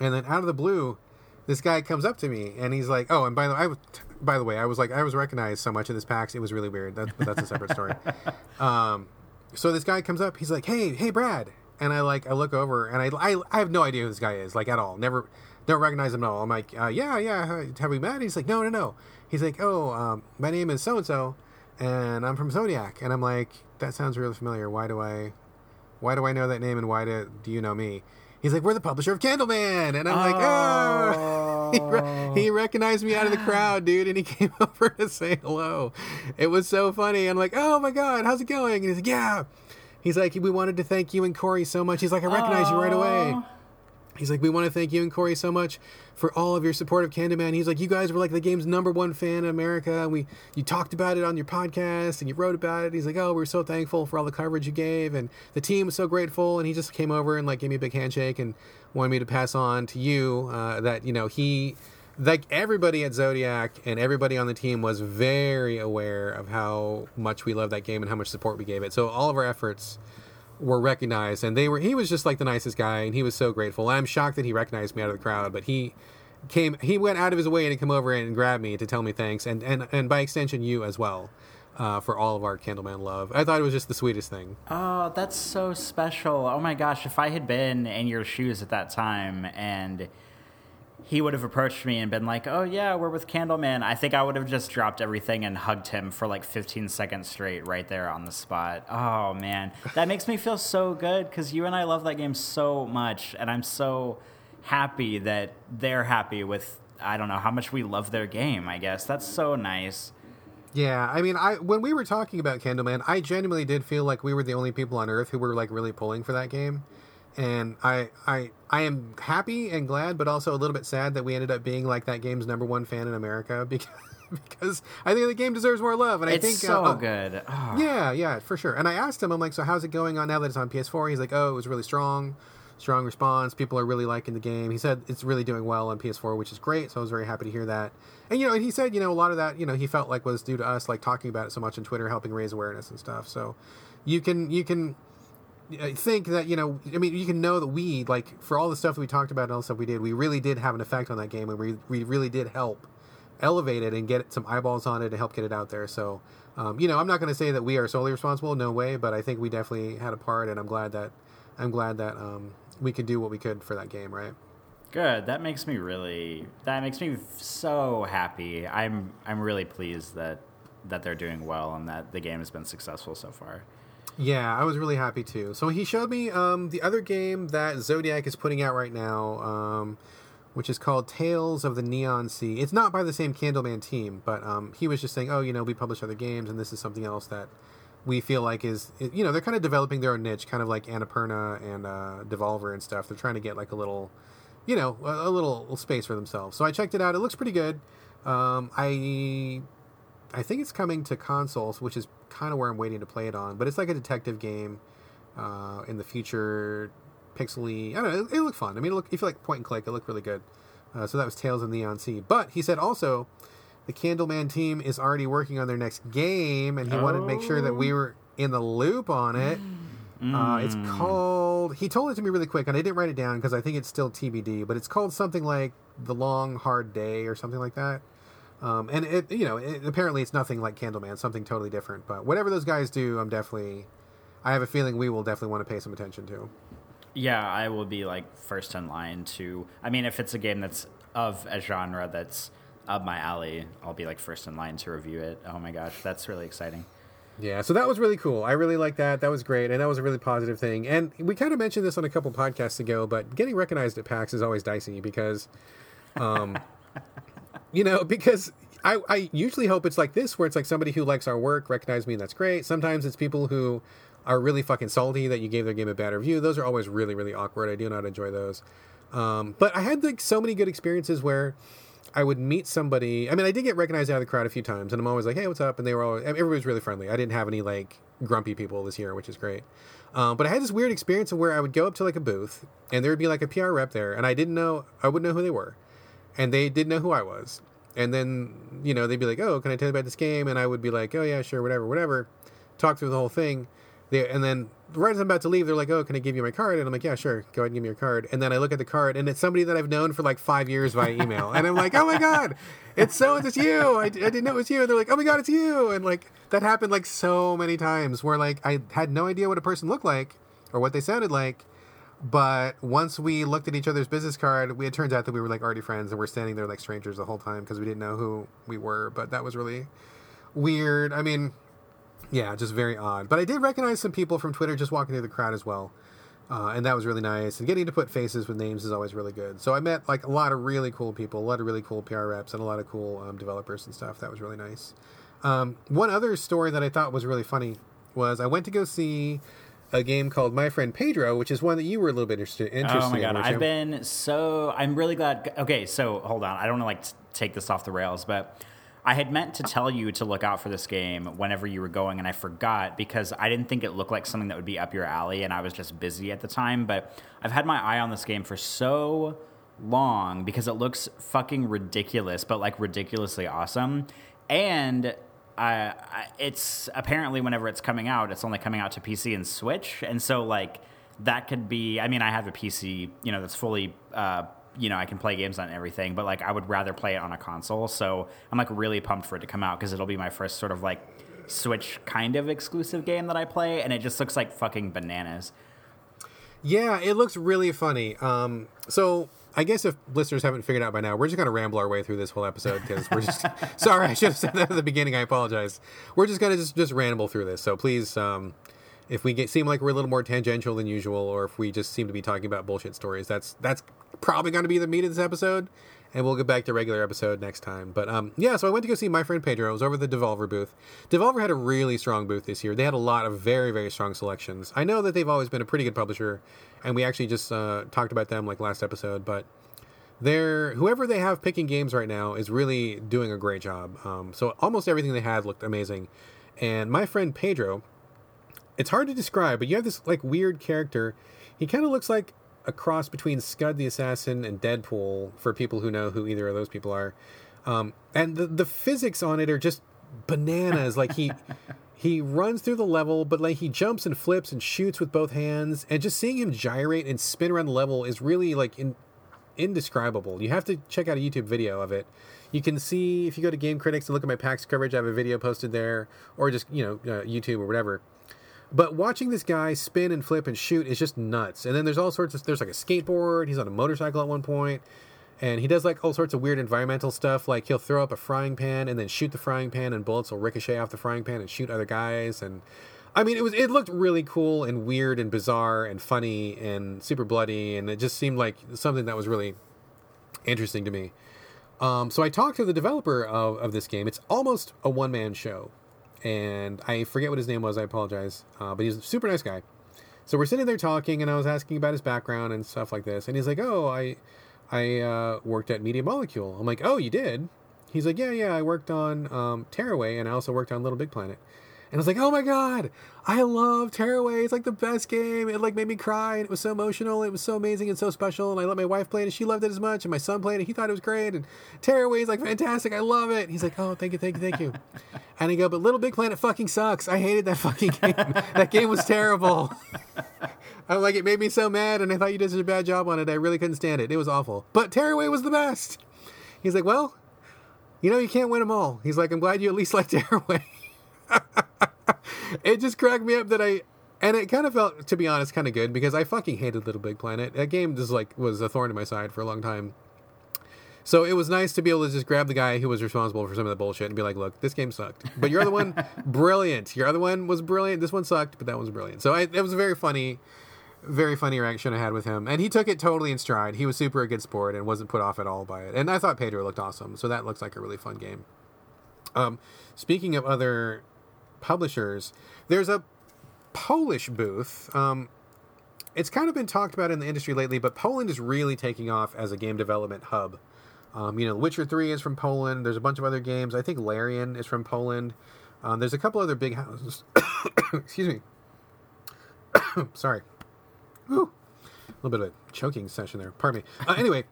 Speaker 1: and then out of the blue, this guy comes up to me, and he's like, "Oh, and by the way, I was, by the way, I was like, I was recognized so much in this PAX, it was really weird. That, but that's a separate story." um, so this guy comes up, he's like, "Hey, hey, Brad," and I like I look over, and I I, I have no idea who this guy is, like at all. Never don't recognize him at all. I'm like, uh, yeah, yeah. Have we met? He's like, no, no, no. He's like, oh, um, my name is so and so, and I'm from Zodiac. And I'm like, that sounds really familiar. Why do I, why do I know that name, and why do do you know me? He's like, we're the publisher of Candleman, and I'm like, oh. he, re- he recognized me out of the crowd, dude, and he came over to say hello. It was so funny. I'm like, oh my god, how's it going? And he's like, yeah. He's like, we wanted to thank you and Corey so much. He's like, I recognize you right away. He's like, we want to thank you and Corey so much for all of your support of Candleman. He's like, you guys were like the game's number one fan in America. And we you talked about it on your podcast and you wrote about it. He's like, oh, we're so thankful for all the coverage you gave, and the team was so grateful. And he just came over and like gave me a big handshake and wanted me to pass on to you uh, that you know he like everybody at Zodiac and everybody on the team was very aware of how much we love that game and how much support we gave it. So all of our efforts were recognized and they were he was just like the nicest guy and he was so grateful i'm shocked that he recognized me out of the crowd but he came he went out of his way to come over and grab me to tell me thanks and and, and by extension you as well uh, for all of our Candleman love. I thought it was just the sweetest thing.
Speaker 2: Oh, that's so special. Oh my gosh, if I had been in your shoes at that time and he would have approached me and been like, "Oh yeah, we're with Candleman," I think I would have just dropped everything and hugged him for like 15 seconds straight, right there on the spot. Oh man, that makes me feel so good because you and I love that game so much, and I'm so happy that they're happy with. I don't know how much we love their game. I guess that's so nice.
Speaker 1: Yeah, I mean, I when we were talking about Candleman, I genuinely did feel like we were the only people on Earth who were like really pulling for that game, and I I I am happy and glad, but also a little bit sad that we ended up being like that game's number one fan in America because because I think the game deserves more love, and I
Speaker 2: It's
Speaker 1: think
Speaker 2: so
Speaker 1: uh,
Speaker 2: good. Oh.
Speaker 1: Yeah, yeah, for sure. And I asked him, I'm like, so how's it going on now that it's on PS4? He's like, oh, it was really strong, strong response. People are really liking the game. He said it's really doing well on PS4, which is great. So I was very happy to hear that. And you know, and he said, you know, a lot of that, you know, he felt like was due to us like talking about it so much on Twitter, helping raise awareness and stuff. So you can you can think that you know i mean you can know that we like for all the stuff that we talked about and all the stuff we did we really did have an effect on that game and we, we really did help elevate it and get some eyeballs on it and help get it out there so um, you know i'm not going to say that we are solely responsible no way but i think we definitely had a part and i'm glad that i'm glad that um, we could do what we could for that game right
Speaker 2: Good. That makes me really. That makes me so happy. I'm. I'm really pleased that that they're doing well and that the game has been successful so far.
Speaker 1: Yeah, I was really happy too. So he showed me um, the other game that Zodiac is putting out right now, um, which is called Tales of the Neon Sea. It's not by the same Candleman team, but um, he was just saying, oh, you know, we publish other games, and this is something else that we feel like is, you know, they're kind of developing their own niche, kind of like Annapurna and uh, Devolver and stuff. They're trying to get like a little, you know, a, a little space for themselves. So I checked it out. It looks pretty good. Um, I I think it's coming to consoles, which is kind of where I'm waiting to play it on. But it's like a detective game uh, in the future, pixely. I don't know. It, it looked fun. I mean, look, if you like point and click, it looked really good. Uh, so that was Tales of Neon Sea. But he said also, the Candleman team is already working on their next game, and he wanted to make sure that we were in the loop on it. Uh, it's called. He told it to me really quick, and I didn't write it down because I think it's still TBD. But it's called something like the Long Hard Day or something like that. Um, and it, you know, it, apparently it's nothing like Candleman, something totally different. But whatever those guys do, I'm definitely. I have a feeling we will definitely want to pay some attention to.
Speaker 2: Yeah, I will be like first in line to. I mean, if it's a game that's of a genre that's up my alley, I'll be like first in line to review it. Oh my gosh, that's really exciting.
Speaker 1: Yeah, so that was really cool. I really like that. That was great, and that was a really positive thing. And we kind of mentioned this on a couple podcasts ago, but getting recognized at PAX is always dicey because, um, you know, because I, I usually hope it's like this, where it's like somebody who likes our work recognize me, and that's great. Sometimes it's people who are really fucking salty that you gave their game a bad review. Those are always really, really awkward. I do not enjoy those. Um, but I had like so many good experiences where I would meet somebody. I mean, I did get recognized out of the crowd a few times, and I'm always like, "Hey, what's up?" And they were always everybody was really friendly. I didn't have any like grumpy people this year, which is great. Um, but I had this weird experience of where I would go up to like a booth, and there would be like a PR rep there, and I didn't know I wouldn't know who they were, and they didn't know who I was. And then you know they'd be like, "Oh, can I tell you about this game?" And I would be like, "Oh yeah, sure, whatever, whatever." Talk through the whole thing. They, and then right as I'm about to leave, they're like, "Oh, can I give you my card?" And I'm like, "Yeah, sure. Go ahead and give me your card." And then I look at the card, and it's somebody that I've known for like five years via email, and I'm like, "Oh my god, it's so it's you! I, I didn't know it was you." And they're like, "Oh my god, it's you!" And like that happened like so many times where like I had no idea what a person looked like or what they sounded like. But once we looked at each other's business card, we, it turns out that we were like already friends and we're standing there like strangers the whole time because we didn't know who we were. But that was really weird. I mean, yeah, just very odd. But I did recognize some people from Twitter just walking through the crowd as well. Uh, and that was really nice. And getting to put faces with names is always really good. So I met like a lot of really cool people, a lot of really cool PR reps, and a lot of cool um, developers and stuff. That was really nice. Um, one other story that I thought was really funny was I went to go see a game called My Friend Pedro, which is one that you were a little bit interested, interested
Speaker 2: Oh my god,
Speaker 1: in.
Speaker 2: I've been so. I'm really glad. Okay, so hold on. I don't want to like take this off the rails, but I had meant to tell you to look out for this game whenever you were going, and I forgot because I didn't think it looked like something that would be up your alley, and I was just busy at the time. But I've had my eye on this game for so long because it looks fucking ridiculous, but like ridiculously awesome, and. Uh, I- it's apparently whenever it's coming out, it's only coming out to PC and Switch, and so like that could be. I mean, I have a PC, you know, that's fully, uh, you know, I can play games on everything, but like I would rather play it on a console. So I'm like really pumped for it to come out because it'll be my first sort of like Switch kind of exclusive game that I play, and it just looks like fucking bananas.
Speaker 1: Yeah, it looks really funny. Um, so I guess if listeners haven't figured out by now, we're just gonna ramble our way through this whole episode because we're just sorry. I should have said that at the beginning. I apologize. We're just gonna just just ramble through this. So please, um, if we get seem like we're a little more tangential than usual, or if we just seem to be talking about bullshit stories, that's that's probably going to be the meat of this episode. And we'll get back to regular episode next time. But um, yeah, so I went to go see my friend Pedro. I was over the Devolver booth. Devolver had a really strong booth this year. They had a lot of very, very strong selections. I know that they've always been a pretty good publisher, and we actually just uh, talked about them like last episode. But they're whoever they have picking games right now is really doing a great job. Um, so almost everything they had looked amazing. And my friend Pedro, it's hard to describe, but you have this like weird character. He kind of looks like a cross between Scud the Assassin and Deadpool for people who know who either of those people are. Um, and the the physics on it are just bananas. like he he runs through the level, but like he jumps and flips and shoots with both hands, and just seeing him gyrate and spin around the level is really like in, indescribable. You have to check out a YouTube video of it. You can see if you go to Game Critics and look at my PAX coverage. I have a video posted there, or just you know uh, YouTube or whatever. But watching this guy spin and flip and shoot is just nuts. And then there's all sorts of there's like a skateboard. He's on a motorcycle at one point, and he does like all sorts of weird environmental stuff. Like he'll throw up a frying pan and then shoot the frying pan, and bullets will ricochet off the frying pan and shoot other guys. And I mean, it was it looked really cool and weird and bizarre and funny and super bloody, and it just seemed like something that was really interesting to me. Um, so I talked to the developer of, of this game. It's almost a one man show and I forget what his name was. I apologize, uh, but he's a super nice guy. So we're sitting there talking, and I was asking about his background and stuff like this, and he's like, "Oh, I, I uh, worked at Media Molecule." I'm like, "Oh, you did?" He's like, "Yeah, yeah, I worked on um, Tearaway, and I also worked on Little Big Planet." And I was like, oh my god, I love Tearaway. It's like the best game. It like made me cry, and it was so emotional. It was so amazing and so special. And I let my wife play it, and she loved it as much. And my son played it, he thought it was great. And Tearaway is like fantastic. I love it. And he's like, oh, thank you, thank you, thank you. and I go, but Little Big Planet fucking sucks. I hated that fucking game. that game was terrible. I'm like, it made me so mad, and I thought you did such a bad job on it. I really couldn't stand it. It was awful. But Tearaway was the best. He's like, well, you know, you can't win them all. He's like, I'm glad you at least like Tearaway. it just cracked me up that I and it kind of felt to be honest kind of good because I fucking hated Little Big Planet. That game just like was a thorn in my side for a long time. So it was nice to be able to just grab the guy who was responsible for some of the bullshit and be like, "Look, this game sucked, but your other one, brilliant. Your other one was brilliant. This one sucked, but that one's brilliant." So I, it was a very funny, very funny reaction I had with him, and he took it totally in stride. He was super a good sport and wasn't put off at all by it. And I thought Pedro looked awesome, so that looks like a really fun game. Um, speaking of other publishers. There's a Polish booth. Um, it's kind of been talked about in the industry lately, but Poland is really taking off as a game development hub. Um, you know, Witcher 3 is from Poland. There's a bunch of other games. I think Larian is from Poland. Um, there's a couple other big houses. Excuse me. Sorry. A little bit of a choking session there. Pardon me. Uh, anyway,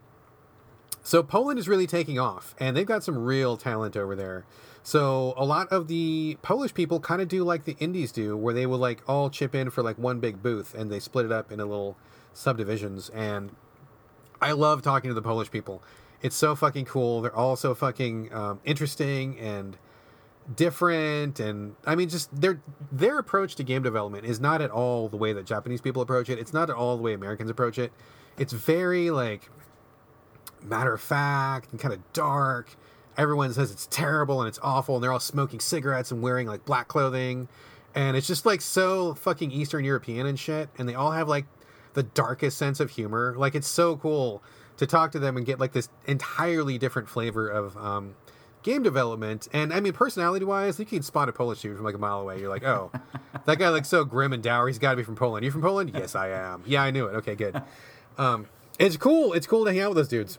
Speaker 1: so Poland is really taking off, and they've got some real talent over there. So a lot of the Polish people kind of do like the indies do, where they will like all chip in for like one big booth, and they split it up into little subdivisions. And I love talking to the Polish people. It's so fucking cool. They're all so fucking um, interesting and different and i mean just their their approach to game development is not at all the way that japanese people approach it it's not at all the way americans approach it it's very like matter of fact and kind of dark everyone says it's terrible and it's awful, and they're all smoking cigarettes and wearing like black clothing, and it's just like so fucking Eastern European and shit, and they all have like the darkest sense of humor. Like it's so cool to talk to them and get like this entirely different flavor of um, game development. And I mean, personality wise, you can spot a Polish dude from like a mile away. You're like, oh, that guy looks so grim and dour. He's got to be from Poland. You from Poland? Yes, I am. Yeah, I knew it. Okay, good. Um, it's cool. It's cool to hang out with those dudes.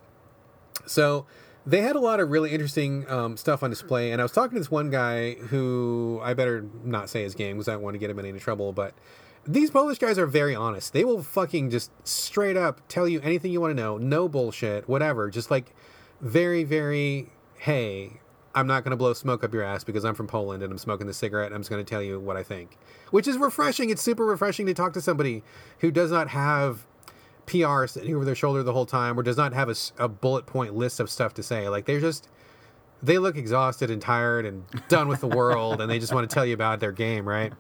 Speaker 1: So they had a lot of really interesting um, stuff on display, and I was talking to this one guy who I better not say his game because I don't want to get him in any trouble. But these Polish guys are very honest. They will fucking just straight up tell you anything you want to know, no bullshit, whatever. Just like very, very, hey, I'm not going to blow smoke up your ass because I'm from Poland and I'm smoking the cigarette. I'm just going to tell you what I think, which is refreshing. It's super refreshing to talk to somebody who does not have PR sitting over their shoulder the whole time, or does not have a, a, bullet point list of stuff to say. Like they're just they look exhausted and tired and done with the world, and they just want to tell you about their game, right?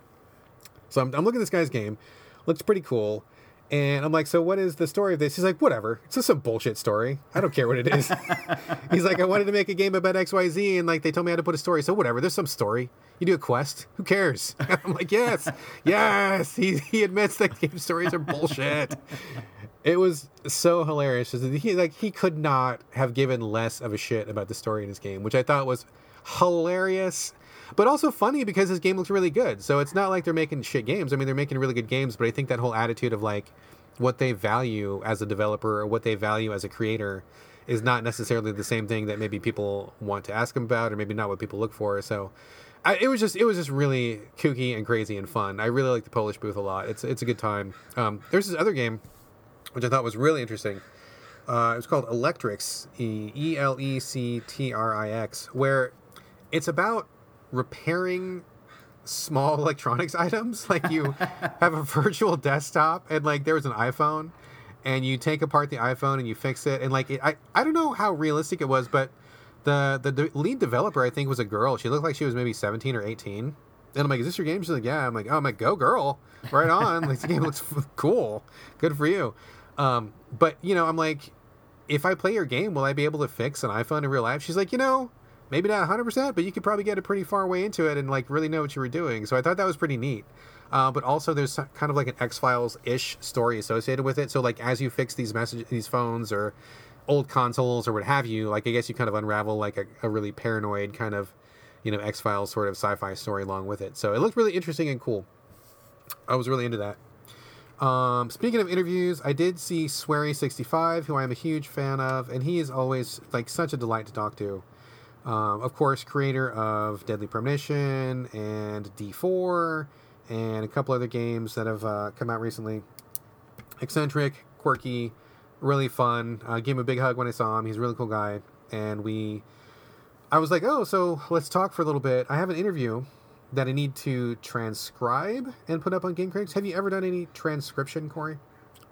Speaker 1: So I'm, I'm looking at this guy's game, looks pretty cool. And I'm like, so what is the story of this? He's like, whatever. It's just some bullshit story. I don't care what it is. He's like, I wanted to make a game about XYZ, and like they told me how to put a story. So whatever. There's some story. You do a quest. Who cares? I'm like, yes, yes. He he admits that game stories are bullshit. It was so hilarious. He like he could not have given less of a shit about the story in his game, which I thought was hilarious but also funny because his game looks really good. So it's not like they're making shit games. I mean, they're making really good games, but I think that whole attitude of like what they value as a developer or what they value as a creator is not necessarily the same thing that maybe people want to ask them about or maybe not what people look for. So I, it was just it was just really kooky and crazy and fun. I really like the Polish booth a lot. It's it's a good time. Um, there's this other game which I thought was really interesting. Uh, it was called Electrix, E L E C T R I X, where it's about repairing small electronics items. Like you have a virtual desktop and like there was an iPhone and you take apart the iPhone and you fix it and like it, I I don't know how realistic it was, but the the lead developer I think was a girl. She looked like she was maybe 17 or 18. And I'm like, "Is this your game?" She's like, "Yeah." I'm like, "Oh, I'm like, go girl, right on." like the game looks cool, good for you. Um, but you know, I'm like, if I play your game, will I be able to fix an iPhone in real life? She's like, you know, maybe not 100%, but you could probably get a pretty far way into it and like really know what you were doing. So I thought that was pretty neat. Uh, but also there's kind of like an X Files ish story associated with it. So like as you fix these message these phones or old consoles or what have you, like I guess you kind of unravel like a, a really paranoid kind of you know X Files sort of sci-fi story along with it. So it looked really interesting and cool. I was really into that. Um, speaking of interviews, I did see Swery65, who I'm a huge fan of, and he is always like such a delight to talk to. Um, of course, creator of Deadly Premonition and D4 and a couple other games that have uh, come out recently. Eccentric, quirky, really fun. Uh, gave him a big hug when I saw him. He's a really cool guy. And we, I was like, oh, so let's talk for a little bit. I have an interview that I need to transcribe and put up on Game Critics. Have you ever done any transcription, Corey?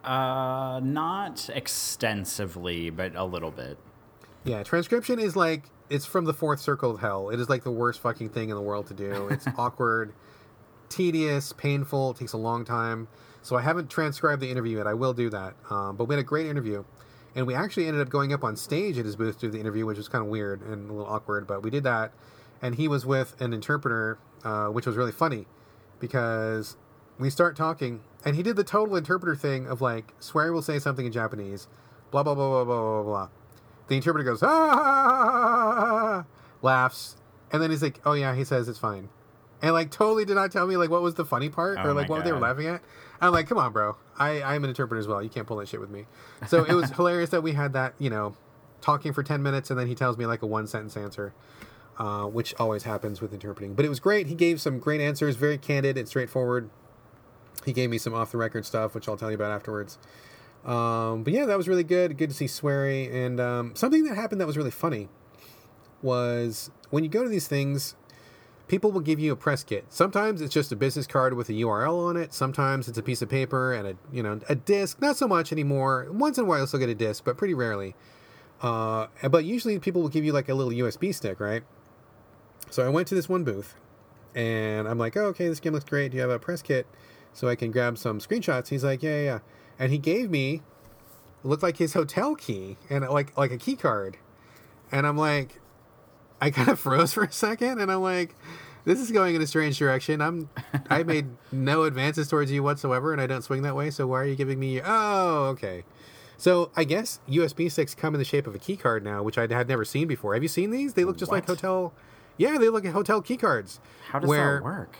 Speaker 2: Uh, not extensively, but a little bit.
Speaker 1: Yeah, transcription is like it's from the fourth circle of hell. It is like the worst fucking thing in the world to do. It's awkward, tedious, painful. It takes a long time. So I haven't transcribed the interview yet. I will do that. Um, but we had a great interview, and we actually ended up going up on stage at his booth to do the interview, which was kind of weird and a little awkward. But we did that, and he was with an interpreter, uh, which was really funny because we start talking, and he did the total interpreter thing of like Swery will say something in Japanese, blah blah blah blah blah blah blah the interpreter goes, ah, laughs, and then he's like, oh yeah, he says it's fine. And like totally did not tell me like what was the funny part
Speaker 2: Oh
Speaker 1: or like what they were laughing at. I'm like, come on, bro. I, I'm an interpreter as well. You can't pull that shit with me. So it was hilarious that we had that, you know, talking for 10 minutes and then he tells me like a one sentence answer, uh, which always happens with interpreting. But it was great. He gave some great answers, very candid and straightforward. He gave me some off the record stuff, which I'll tell you about afterwards. Um, but yeah, that was really good. Good to see Swery. And um, something that happened that was really funny was when you go to these things, people will give you a press kit. Sometimes it's just a business card with a URL on it. Sometimes it's a piece of paper and a you know a disc. Not so much anymore. Once in a while, you'll still get a disc, but pretty rarely. Uh, but usually, people will give you like a little USB stick, right? So I went to this one booth, and I'm like, oh, okay, this game looks great. Do you have a press kit so I can grab some screenshots? He's like, yeah, yeah, yeah. And he gave me looked like his hotel key and like like a key card. And I'm like, I kind of froze for a second, and I'm like, this is going in a strange direction. I'm I made no advances towards you whatsoever, and I don't swing that way. So why are you giving me? Your Oh, okay. So I guess USB sticks come in the shape of a key card now, which I had never seen before. Have you seen these? They look just like hotel. Yeah, they look like hotel key cards.
Speaker 2: How does
Speaker 1: where,
Speaker 2: that work?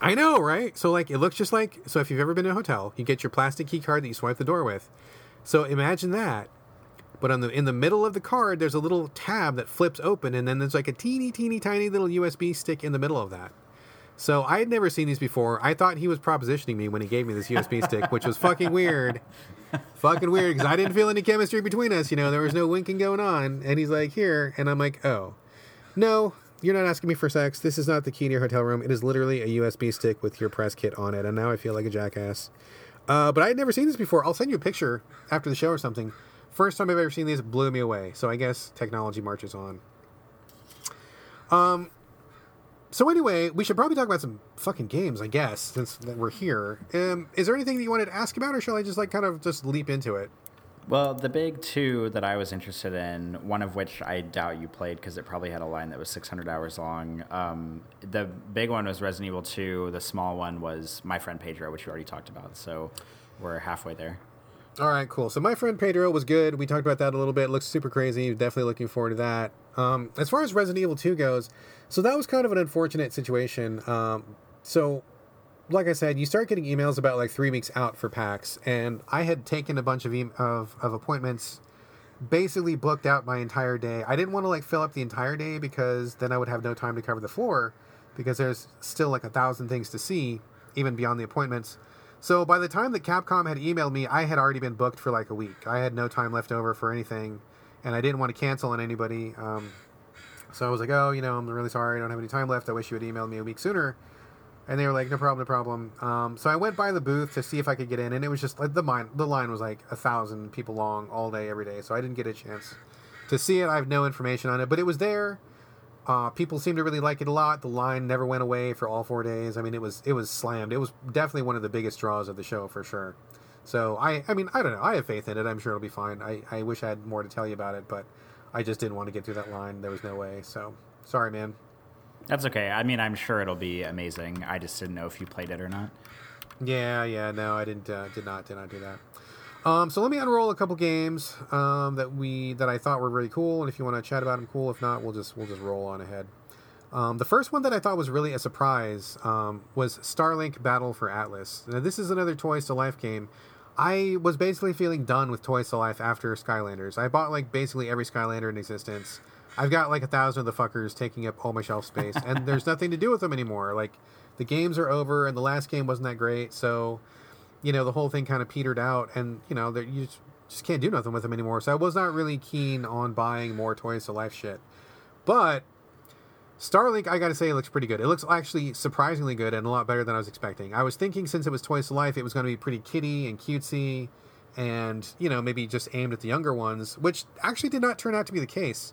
Speaker 1: I know, right? So like it looks just like so if you've ever been to a hotel, you get your plastic key card that you swipe the door with. So imagine that. But on the in the middle of the card there's a little tab that flips open and then there's like a teeny teeny tiny little USB stick in the middle of that. So I had never seen these before. I thought he was propositioning me when he gave me this USB stick, which was fucking weird. fucking weird because I didn't feel any chemistry between us, you know, there was no winking going on and he's like, "Here." And I'm like, "Oh. No, you're not asking me for sex. This is not the key to your hotel room. It is literally a USB stick with your press kit on it. And now I feel like a jackass. Uh, but I had never seen this before. I'll send you a picture after the show or something. First time I've ever seen these blew me away. So I guess technology marches on. Um, So anyway, we should probably talk about some fucking games, I guess, since we're here. Um, is there anything that you wanted to ask about, or shall I just like kind of just leap into it?
Speaker 2: Well, the big two that I was interested in, one of which I doubt you played because it probably had a line that was 600 hours long. Um, the big one was Resident Evil 2. The small one was My Friend Pedro, which we already talked about. So we're halfway there.
Speaker 1: All right, cool. So my friend Pedro was good. We talked about that a little bit. looks super crazy. Definitely looking forward to that. Um, as far as Resident Evil 2 goes, so that was kind of an unfortunate situation. Um, so, like I said, you start getting emails about like three weeks out for PAX, and I had taken a bunch of e- of, of appointments, basically booked out my entire day. I didn't want to like fill up the entire day because then I would have no time to cover the floor, because there's still like a thousand things to see, even beyond the appointments. So by the time that Capcom had emailed me, I had already been booked for like a week. I had no time left over for anything, and I didn't want to cancel on anybody. Um, so I was like, oh, you know, I'm really sorry. I don't have any time left. I wish you had emailed me a week sooner. And they were like, no problem, no problem. Um, so I went by the booth to see if I could get in, and it was just like the line. The line was like a thousand people long all day, every day. So I didn't get a chance to see it. I have no information on it, but it was there. Uh, people seemed to really like it a lot. The line never went away for all four days. I mean, it was it was slammed. It was definitely one of the biggest draws of the show for sure. So I I mean I don't know. I have faith in it. I'm sure it'll be fine. I, I wish I had more to tell you about it, but I just didn't want to get through that line. There was no way. So sorry, man.
Speaker 2: That's okay. I mean, I'm sure it'll be amazing. I just didn't know if you played it or not.
Speaker 1: Yeah, yeah, no, I didn't, uh, did not, did not do that. Um, so let me unroll a couple games um, that we that I thought were really cool, and if you want to chat about them, cool. If not, we'll just we'll just roll on ahead. Um, the first one that I thought was really a surprise um, was Starlink Battle for Atlas. Now, this is another Toys to Life game. I was basically feeling done with Toys to Life after Skylanders. I bought like basically every Skylander in existence. I've got like a thousand of the fuckers taking up all my shelf space, and there's nothing to do with them anymore. Like the games are over, and the last game wasn't that great, so you know the whole thing kind of petered out, and you know you just, just can't do nothing with them anymore. So I was not really keen on buying more Toys to Life shit, but Starlink, I gotta say, it looks pretty good. It looks actually surprisingly good and a lot better than I was expecting. I was thinking since it was Toys to Life, it was going to be pretty kitty and cutesy, and you know maybe just aimed at the younger ones, which actually did not turn out to be the case.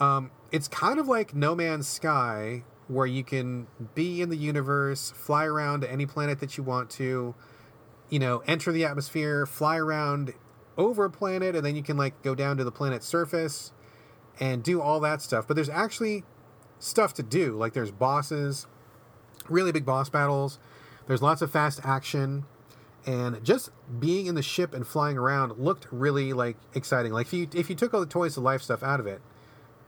Speaker 1: Um, it's kind of like No Man's Sky, where you can be in the universe, fly around to any planet that you want to, you know, enter the atmosphere, fly around over a planet, and then you can like go down to the planet's surface and do all that stuff. But there's actually stuff to do. Like there's bosses, really big boss battles. There's lots of fast action, and just being in the ship and flying around looked really like exciting. Like if you if you took all the toys to life stuff out of it,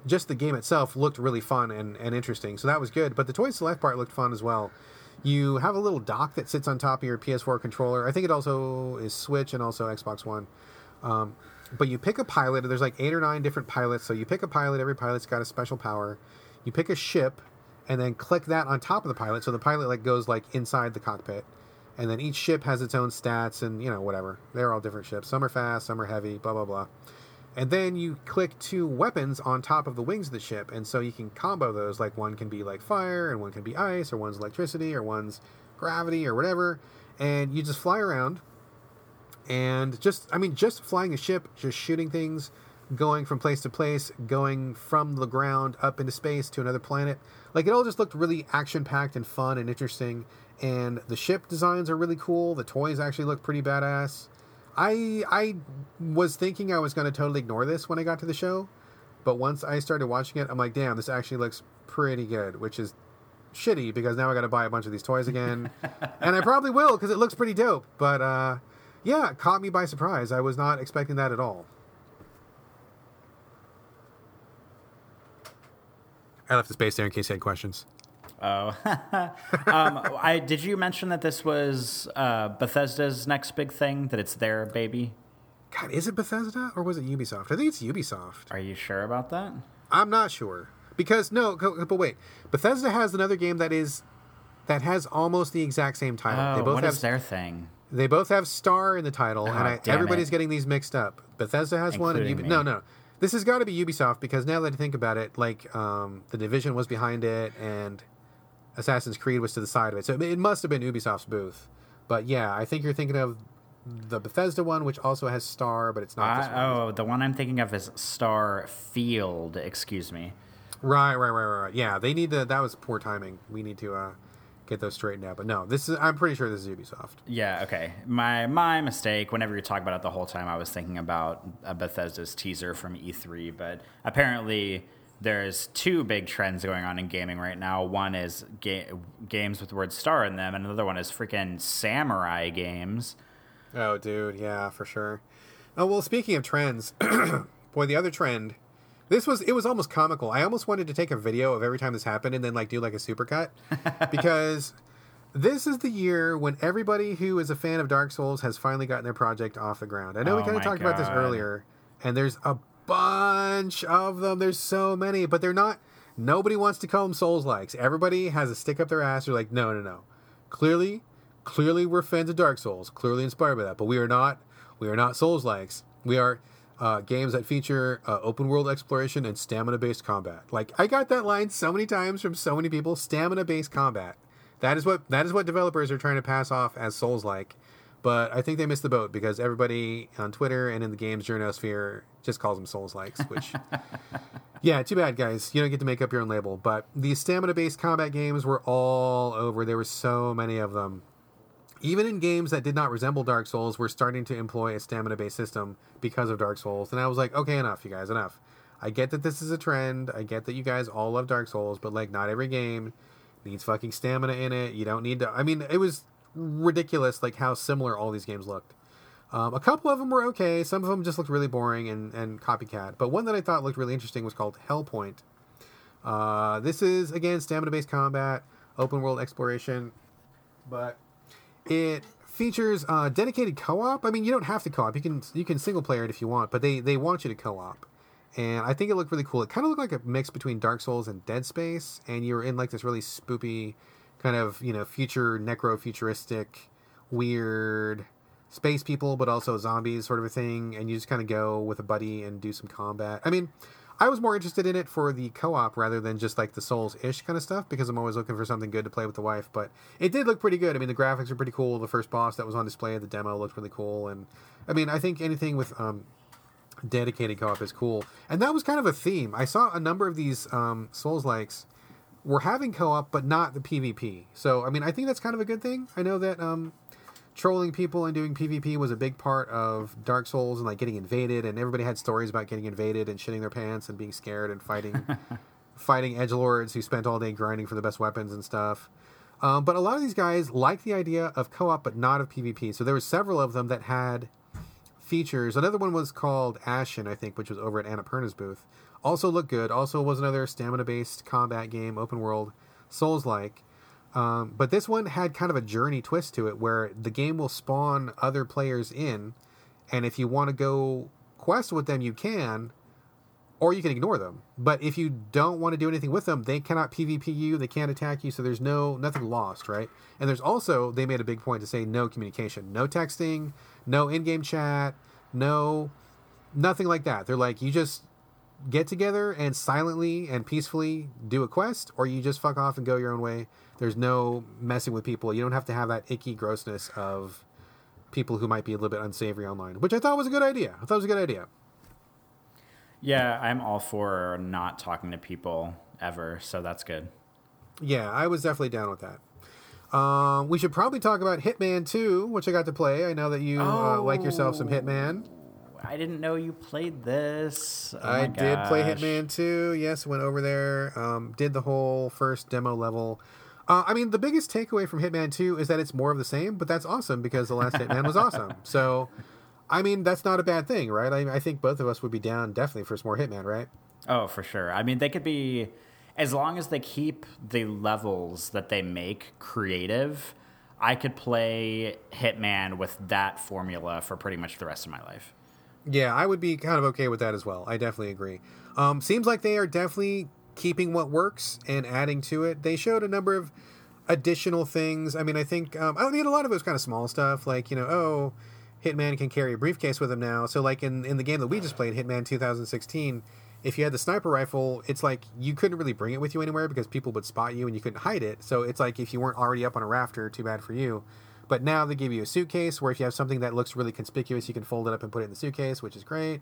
Speaker 1: just the game itself looked really fun and, and interesting. So that was good. But the toys to life part looked fun as well. You have a little dock that sits on top of your PS4 controller. I think it also is Switch and also Xbox One. Um, but you pick a pilot. There's like eight or nine different pilots. So you pick a pilot. Every pilot's got a special power. You pick a ship, and then click that on top of the pilot. So the pilot like goes like inside the cockpit, and then each ship has its own stats and you know whatever. They're all different ships. Some are fast, some are heavy. Blah blah blah. And then you click two weapons on top of the wings of the ship, and so you can combo those. Like one can be like fire, and one can be ice, or one's electricity, or one's gravity, or whatever. And you just fly around, and just I mean, just flying a ship, just shooting things, going from place to place, going from the ground up into space to another planet. Like it all just looked really action packed and fun and interesting. And the ship designs are really cool. The toys actually look pretty badass. I I was thinking I was going to totally ignore this when I got to the show, but once I started watching it, I'm like, damn, this actually looks pretty good, which is shitty because now I got to buy a bunch of these toys again, and I probably will because it looks pretty dope. But uh, yeah, caught me by surprise. I was not expecting that at all. I left the space there in case you had questions.
Speaker 2: Oh, um, I did you mention that this was uh, Bethesda's next big thing? That it's their baby?
Speaker 1: God, is it Bethesda or was it Ubisoft? I think it's Ubisoft.
Speaker 2: Are you sure about that?
Speaker 1: I'm not sure because no, but wait, Bethesda has another game that is that has almost the exact same title.
Speaker 2: Oh,
Speaker 1: they both
Speaker 2: what
Speaker 1: have
Speaker 2: is their thing?
Speaker 1: they both have Star in the title, and I, everybody's
Speaker 2: it.
Speaker 1: getting these mixed up. Bethesda has one, and
Speaker 2: Including
Speaker 1: Ubi- no, no, this has got to be Ubisoft because now that I think about it, like um, the Division was behind it, and Assassin's Creed was to the side of it, so it, must have been Ubisoft's booth. But yeah, I think you're thinking of the Bethesda one, which also has Star, but it's not. this
Speaker 2: I,
Speaker 1: one.
Speaker 2: oh, the one I'm thinking of is Starfield. Excuse me.
Speaker 1: Right, right, right, right, right. Yeah, they need to. That was poor timing. We need to uh, get those straightened out. But no, this is. I'm pretty sure this is Ubisoft.
Speaker 2: Yeah, okay. My my mistake. Whenever you talk about it the whole time, I was thinking about a Bethesda's teaser from E3, but apparently there's two big trends going on in gaming right now. One is ga- games with the word star in them, and another one is freaking samurai games.
Speaker 1: Oh, dude, yeah, for sure. Oh well, speaking of trends, boy, the other trend. This was it was almost comical. I almost wanted to take a video of every time this happened and then like do like a supercut because this is the year when everybody who is a fan of Dark Souls has finally gotten their project off the ground. I know we
Speaker 2: Oh
Speaker 1: kind of talked about this earlier, and there's a bunch of them. There's so many, but they're not. Nobody wants to call them Souls likes. Everybody has a stick up their ass. They're like, no, no, no. Clearly, clearly we're fans of Dark Souls. Clearly inspired by that, but we are not. We are not Souls likes. We are uh, games that feature uh, open world exploration and stamina based combat. Like I got that line so many times from so many people. Stamina based combat. That is what that is what developers are trying to pass off as Souls like. But I think they missed the boat because everybody on Twitter and in the games journosphere just calls them Souls likes, which yeah, too bad, guys. You don't get to make up your own label. But these stamina based combat games were all over. There were so many of them. Even in games that did not resemble Dark Souls, we're starting to employ a stamina based system because of Dark Souls. And I was like, okay, enough, you guys, enough. I get that this is a trend. I get that you guys all love Dark Souls, but like, not every game needs fucking stamina in it. You don't need to. I mean, it was ridiculous, like how similar all these games looked. Um, a couple of them were okay. Some of them just looked really boring and, and copycat. But one that I thought looked really interesting was called Hellpoint. Uh, this is again stamina based combat, open world exploration, but it features uh, dedicated co-op. I mean, you don't have to co-op. You can you can single player it if you want, but they they want you to co-op. And I think it looked really cool. It kind of looked like a mix between Dark Souls and Dead Space, and you were in like this really spoopy kind of you know future necro futuristic weird space people, but also zombies sort of a thing. And you just kind of go with a buddy and do some combat. I mean, I was more interested in it for the co-op rather than just like the Souls-ish kind of stuff because I'm always looking for something good to play with the wife. But it did look pretty good. I mean, the graphics are pretty cool. The first boss that was on display at the demo looked really cool, and I mean, I think anything with um, dedicated co-op is cool. And that was kind of a theme. I saw a number of these um, Souls-likes were having co-op, but not the PvP. So I mean, I think that's kind of a good thing. I know that um, trolling people and doing PvP was a big part of Dark Souls and like getting invaded, and everybody had stories about getting invaded and shitting their pants and being scared and fighting fighting edge lords who spent all day grinding for the best weapons and stuff. Um, but a lot of these guys like the idea of co-op, but not of PvP. So there were several of them that had features. Another one was called Ashen, I think, which was over at Annapurna's booth. Also looked good. Also was another stamina-based combat game, open world, Souls-like. Um, but this one had kind of a journey twist to it, where the game will spawn other players in, and if you want to go quest with them, you can, or you can ignore them. But if you don't want to do anything with them, they cannot PvP you, they can't attack you, so there's no nothing lost, right? And there's also they made a big point to say no communication, no texting, no in-game chat, no nothing like that. They're like you just get together and silently and peacefully do a quest, or you just fuck off and go your own way. There's no messing with people. You don't have to have that icky grossness of people who might be a little bit unsavory online, which I thought was a good idea. I thought it was a good idea.
Speaker 2: Yeah, I'm all for not talking to people ever, so that's good.
Speaker 1: Yeah, I was definitely down with that. Um, we should probably talk about Hitman 2, which I got to play. I know that you uh, like yourself some Hitman.
Speaker 2: I didn't know you played this. Oh
Speaker 1: I did play. Hitman 2. Yes, went over there, um, did the whole first demo level. Uh, I mean, the biggest takeaway from Hitman 2 is that it's more of the same, but that's awesome because the last Hitman was awesome. So, I mean, that's not a bad thing, right? I, I think both of us would be down definitely for some more Hitman, right?
Speaker 2: Oh, for sure. I mean, they could be as long as they keep the levels that they make creative. I could play Hitman with that formula for pretty much the rest of my life.
Speaker 1: Yeah, I would be kind of okay with that as well. I definitely agree. Um, seems like they are definitely keeping what works and adding to it. They showed a number of additional things. I mean, I think um, I mean a lot of it was kind of small stuff, like you know, oh, Hitman can carry a briefcase with him now. So like in in the game that we just played, Hitman 2016, if you had the sniper rifle, it's like you couldn't really bring it with you anywhere because people would spot you and you couldn't hide it. So it's like if you weren't already up on a rafter, too bad for you. But now they give you a suitcase where if you have something that looks really conspicuous, you can fold it up and put it in the suitcase, which is great.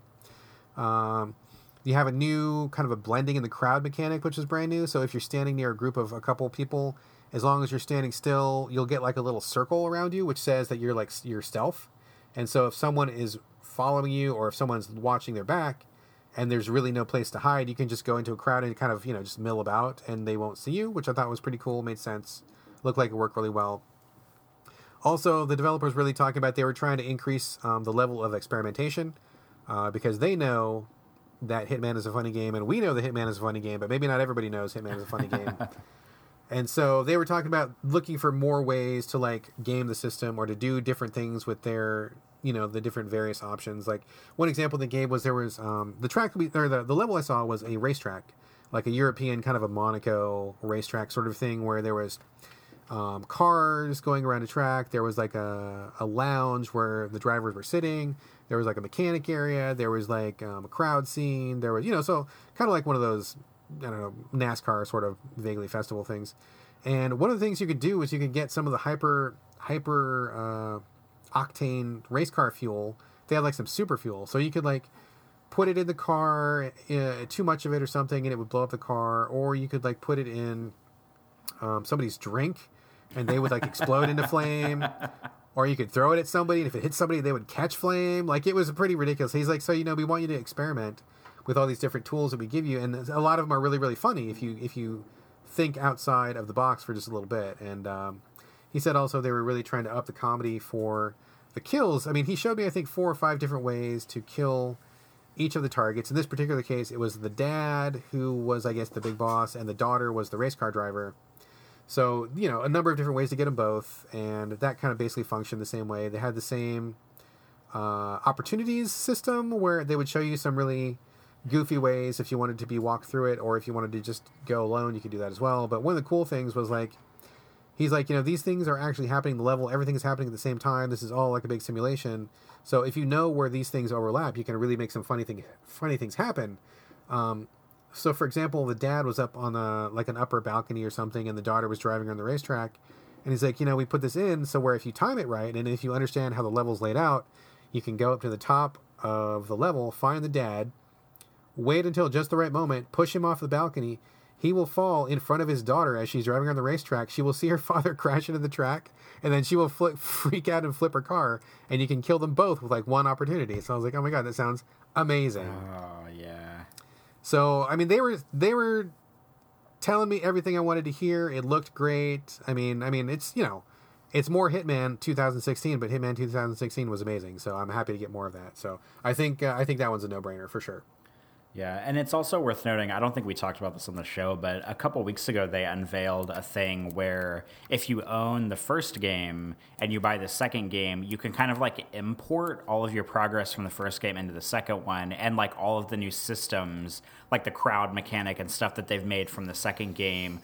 Speaker 1: Um, you have a new kind of a blending in the crowd mechanic, which is brand new. So if you're standing near a group of a couple people, as long as you're standing still, you'll get like a little circle around you, which says that you're like your stealth. And so if someone is following you or if someone's watching their back and there's really no place to hide, you can just go into a crowd and kind of, you know, just mill about and they won't see you, which I thought was pretty cool, made sense, looked like it worked really well. Also, the developers really talking about they were trying to increase um, the level of experimentation uh, because they know that Hitman is a funny game, and we know that Hitman is a funny game, but maybe not everybody knows Hitman is a funny game. And so they were talking about looking for more ways to like game the system or to do different things with their, you know, the different various options. Like one example they gave was there was um, the track we, or the, the level I saw was a racetrack, like a European kind of a Monaco racetrack sort of thing where there was um, cars going around a track. There was like a, a lounge where the drivers were sitting. There was like a mechanic area. There was like um, a crowd scene. There was, you know, so kind of like one of those I don't know NASCAR sort of vaguely festival things. And one of the things you could do is you could get some of the hyper hyper uh, octane race car fuel. They had like some super fuel, so you could like put it in the car, uh, too much of it or something, and it would blow up the car. Or you could like put it in um, somebody's drink, and they would like explode into flame. Or you could throw it at somebody, and if it hit somebody, they would catch flame. Like it was pretty ridiculous. He's like, so you know, we want you to experiment with all these different tools that we give you, and a lot of them are really really funny if you if you think outside of the box for just a little bit. And um, he said also they were really trying to up the comedy for the kills. I mean, he showed me I think four or five different ways to kill each of the targets. In this particular case, it was the dad who was I guess the big boss, and the daughter was the race car driver. So you know a number of different ways to get them both, and that kind of basically functioned the same way. They had the same uh, opportunities system where they would show you some really goofy ways if you wanted to be walked through it or if you wanted to just go alone you could do that as well. But one of the cool things was like he's like you know these things are actually happening the level everything is happening at the same time. This is all like a big simulation. So if you know where these things overlap you can really make some funny thing funny things happen. Um, so for example the dad was up on a like an upper balcony or something and the daughter was driving on the racetrack and he's like you know we put this in so where if you time it right and if you understand how the level's laid out you can go up to the top of the level find the dad wait until just the right moment, push him off the balcony. He will fall in front of his daughter as she's driving on the racetrack. She will see her father crash into the track, and then she will flip, freak out and flip her car, and you can kill them both with like one opportunity. So I was like, oh my god, that sounds amazing.
Speaker 2: Yeah.
Speaker 1: So I mean, they were they were telling me everything I wanted to hear. It looked great. I mean, I mean, it's you know, it's more Hitman 2016, but Hitman 2016 was amazing. So I'm happy to get more of that. So I think uh, I think that one's a no brainer for sure.
Speaker 2: Yeah, and it's also worth noting, I don't think we talked about this on the show, but a couple weeks ago they unveiled a thing where if you own the first game and you buy the second game, you can kind of like import all of your progress from the first game into the second one and like all of the new systems, like the crowd mechanic and stuff that they've made from the second game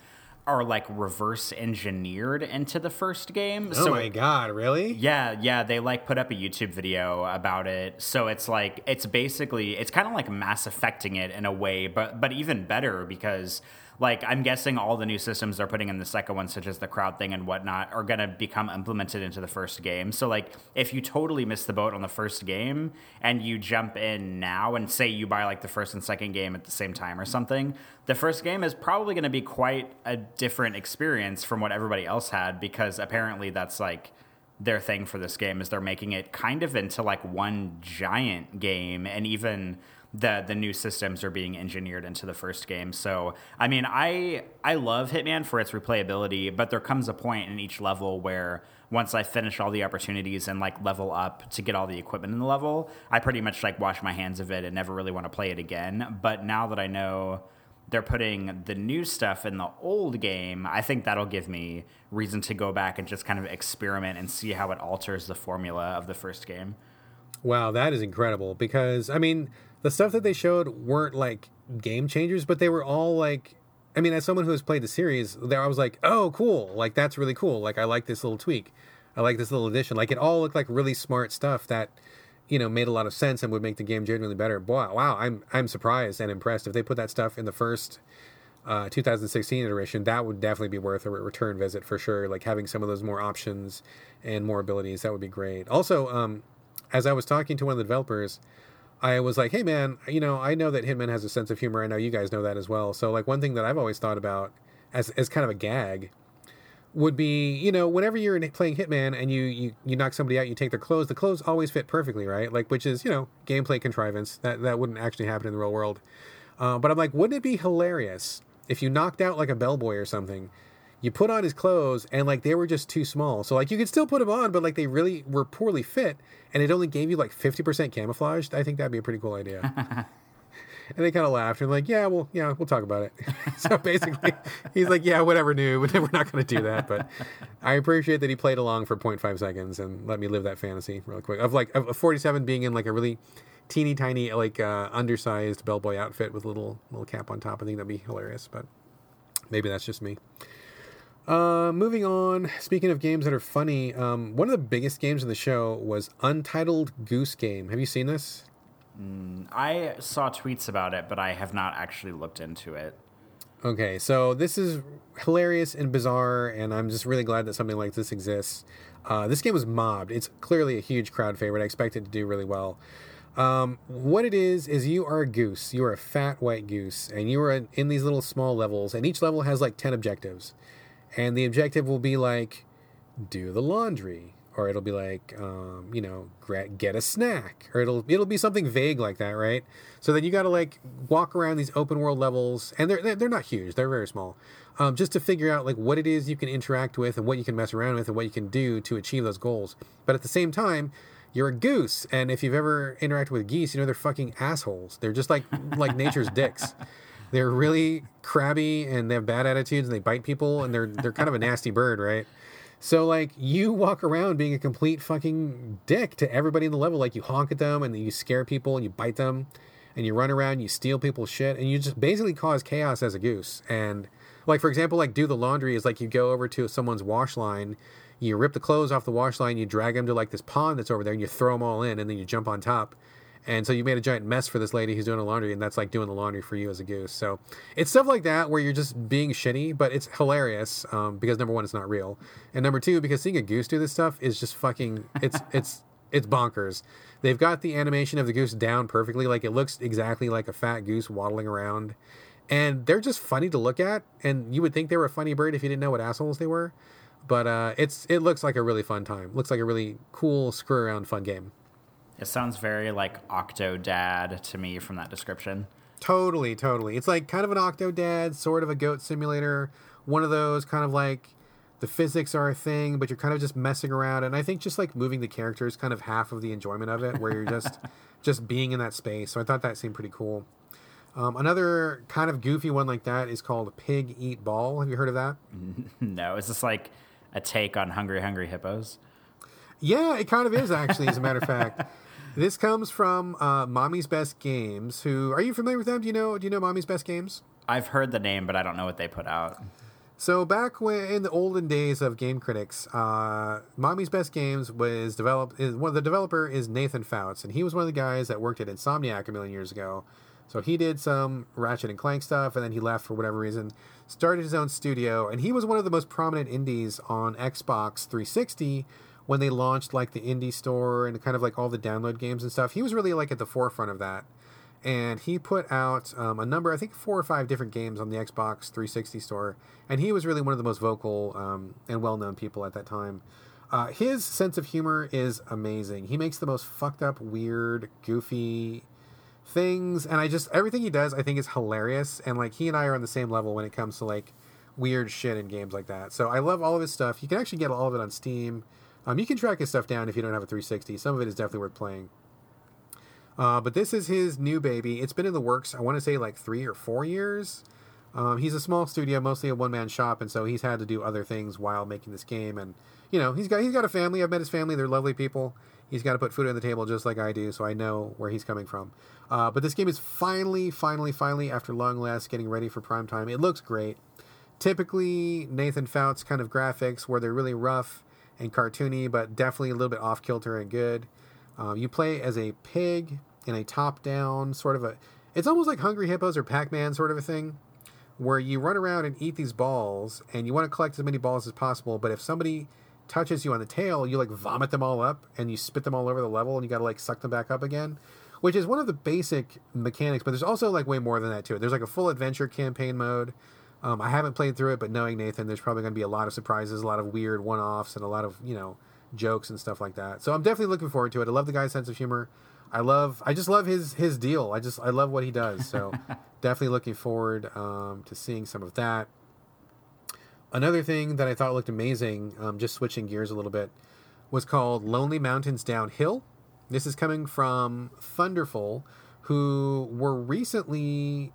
Speaker 2: are like reverse engineered into the first game.
Speaker 1: Oh so my god, really?
Speaker 2: Yeah, yeah, they like put up a YouTube video about it. So it's like it's basically it's kind of like mass affecting it in a way, but but even better because like I'm guessing all the new systems they're putting in the second one, such as the crowd thing and whatnot, are gonna become implemented into the first game. So like if you totally miss the boat on the first game and you jump in now and say you buy like the first and second game at the same time or something, the first game is probably gonna be quite a different experience from what everybody else had because apparently that's like their thing for this game is they're making it kind of into like one giant game and even the the new systems are being engineered into the first game. So I mean, I I love Hitman for its replayability, but there comes a point in each level where once I finish all the opportunities and like level up to get all the equipment in the level, I pretty much like wash my hands of it and never really want to play it again. But now that I know they're putting the new stuff in the old game, I think that'll give me reason to go back and just kind of experiment and see how it alters the formula of the first game.
Speaker 1: Wow, that is incredible because I mean, the stuff that they showed weren't like game changers, but they were all like I mean, as someone who has played the series, there I was like, "Oh, cool. Like that's really cool. Like I like this little tweak. I like this little addition. Like it all looked like really smart stuff that you know made a lot of sense and would make the game genuinely better. Boy, wow, I'm I'm surprised and impressed. If they put that stuff in the first uh, 2016 iteration, that would definitely be worth a return visit for sure. Like having some of those more options and more abilities, that would be great. Also, um, as I was talking to one of the developers, I was like, hey man, you know, I know that Hitman has a sense of humor. I know you guys know that as well. So like one thing that I've always thought about as as kind of a gag would be, you know, whenever you're playing Hitman and you, you you knock somebody out, you take their clothes. The clothes always fit perfectly, right? Like, which is you know gameplay contrivance that that wouldn't actually happen in the real world. Uh, but I'm like, wouldn't it be hilarious if you knocked out like a bellboy or something? You put on his clothes and like they were just too small. So like you could still put them on, but like they really were poorly fit, and it only gave you like fifty percent camouflage. I think that'd be a pretty cool idea. And they kind of laughed and like, yeah, well, yeah, we'll talk about it. so basically, he's like, yeah, whatever, new, we're not going to do that. But I appreciate that he played along for 0.5 seconds and let me live that fantasy real quick of like of 47 being in like a really teeny tiny like uh, undersized bellboy outfit with a little little cap on top. I think that'd be hilarious, but maybe that's just me. Uh, moving on. Speaking of games that are funny, um, one of the biggest games in the show was Untitled Goose Game. Have you seen this?
Speaker 2: I saw tweets about it, but I have not actually looked into it.
Speaker 1: Okay, so this is hilarious and bizarre, and I'm just really glad that something like this exists. Uh, this game was mobbed. It's clearly a huge crowd favorite. I expect it to do really well. Um, what it is is you are a goose. You are a fat white goose, and you are in these little small levels, and each level has like ten objectives, and the objective will be like do the laundry, or it'll be like um, you know get a snack or it'll it'll be something vague like that right? So then you got to like walk around these open world levels and they're they're not huge they're very small um, just to figure out like what it is you can interact with and what you can mess around with and what you can do to achieve those goals. But at the same time you're a goose and if you've ever interacted with geese you know they're fucking assholes. They're just like like nature's dicks they're really crabby and they have bad attitudes and they bite people and they're they're kind of a nasty bird right so like you walk around being a complete fucking dick to everybody in the level. Like you honk at them and then you scare people and you bite them and you run around, and you steal people's shit, and you just basically cause chaos as a goose. And like for example, like do the laundry is like you go over to someone's wash line, you rip the clothes off the wash line, you drag them to like this pond that's over there, and you throw them all in, and then you jump on top and so you made a giant mess for this lady who's doing the laundry, and that's like doing the laundry for you as a goose. So it's stuff like that where you're just being shitty, but it's hilarious um, because number one, it's not real, and number two, because seeing a goose do this stuff is just fucking it's it's it's bonkers. They've got the animation of the goose down perfectly, like it looks exactly like a fat goose waddling around, and they're just funny to look at. And you would think they were a funny bird if you didn't know what assholes they were, but uh, it's it looks like a really fun time. Looks like a really cool screw around fun game.
Speaker 2: It sounds very like Octodad to me from that description.
Speaker 1: Totally, totally. It's like kind of an Octodad, sort of a goat simulator. One of those kind of like the physics are a thing, but you're kind of just messing around. And I think just like moving the characters kind of half of the enjoyment of it, where you're just just being in that space. So I thought that seemed pretty cool. Um, another kind of goofy one like that is called Pig Eat Ball. Have you heard of that?
Speaker 2: No, is this like a take on Hungry Hungry Hippos?
Speaker 1: Yeah, it kind of is actually. As a matter of fact, this comes from uh, Mommy's Best Games. Who are you familiar with them? Do you know? Do you know Mommy's Best Games?
Speaker 2: I've heard the name, but I don't know what they put out.
Speaker 1: So back when in the olden days of game critics, uh, Mommy's Best Games was developed. Is, one of the developer is Nathan Fouts, and he was one of the guys that worked at Insomniac a million years ago. So he did some Ratchet and Clank stuff, and then he left for whatever reason. Started his own studio, and he was one of the most prominent indies on Xbox 360 when they launched like the indie store and kind of like all the download games and stuff. He was really like at the forefront of that. And he put out um, a number, I think four or five different games on the Xbox 360 store. And he was really one of the most vocal um, and well known people at that time. Uh, his sense of humor is amazing. He makes the most fucked up, weird, goofy things. And I just, everything he does, I think is hilarious. And like he and I are on the same level when it comes to like weird shit in games like that. So I love all of his stuff. You can actually get all of it on Steam. Um, you can track his stuff down if you don't have a 360. Some of it is definitely worth playing. Uh, but this is his new baby. It's been in the works, I want to say like three or four years. Um, he's a small studio, mostly a one man shop, and so he's had to do other things while making this game. And you know, he's got he's got a family. I've met his family; they're lovely people. He's got to put food on the table just like I do, so I know where he's coming from. Uh, but this game is finally, finally, finally, after long last, getting ready for prime time. It looks great. Typically, Nathan Fouts kind of graphics where they're really rough and cartoony, but definitely a little bit off kilter and good. Um, you play as a pig in a top down sort of a. It's almost like Hungry Hippos or Pac Man sort of a thing, where you run around and eat these balls, and you want to collect as many balls as possible. But if somebody touches you on the tail, you like vomit them all up and you spit them all over the level, and you got to like suck them back up again. which is one of the basic mechanics. But there's also like way more than that to it. There's like a full adventure campaign mode. Um, I haven't played through it, but knowing Nathan, there's probably going to be a lot of surprises, a lot of weird one-offs, and a lot of you know jokes and stuff like that. So I'm definitely looking forward to it. I love the guy's sense of humor. I love, I just love his his deal. I just I love what he does. So definitely looking forward um, to seeing some of that. Another thing that I thought looked amazing, um, just switching gears a little bit, was called Lonely Mountains Downhill. This is coming from Thunderful, who were recently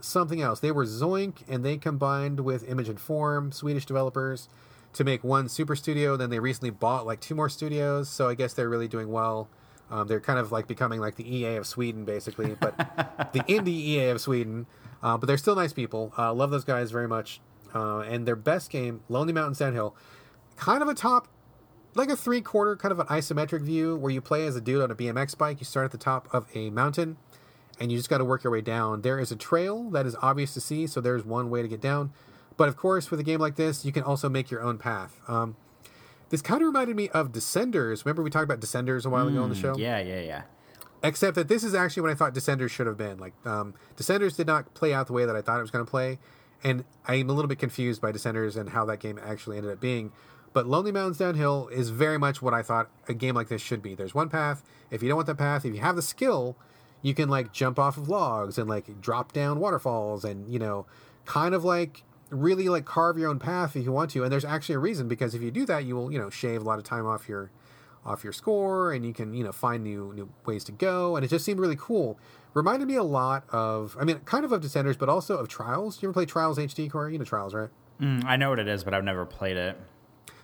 Speaker 1: something else. They were Zoink, and they combined with Image and Form, Swedish developers, to make one super studio. Then they recently bought like two more studios, so I guess they're really doing well. Um, they're kind of like becoming like the EA of Sweden, basically, but the indie EA of Sweden. Uh, but they're still nice people. Uh, love those guys very much. Uh, and their best game, Lonely Mountains Downhill, kind of a top, like a three quarter, kind of an isometric view where you play as a dude on a BMX bike. You start at the top of a mountain and you just got to work your way down. There is a trail that is obvious to see, so there's one way to get down. But of course, with a game like this, you can also make your own path. Um, this kind of reminded me of Descenders. Remember we talked about Descenders a while ago on the show?
Speaker 2: Yeah, yeah, yeah.
Speaker 1: Except that this is actually what I thought Descenders should have been. Like, um, Descenders did not play out the way that I thought it was going to play, and I'm a little bit confused by Descenders and how that game actually ended up being. But Lonely Mountains Downhill is very much what I thought a game like this should be. There's one path. If you don't want that path, if you have the skill, you can like jump off of logs and like drop down waterfalls and you know, kind of like really like carve your own path if you want to. And there's actually a reason because if you do that, you will you know shave a lot of time off your off your score and you can you know find new new ways to go. And it just seemed really cool. Reminded me a lot of i mean kind of of descenders but also of trials. You ever play trials hd core you know trials right?
Speaker 2: Mm, I know what it is, but I've never played it.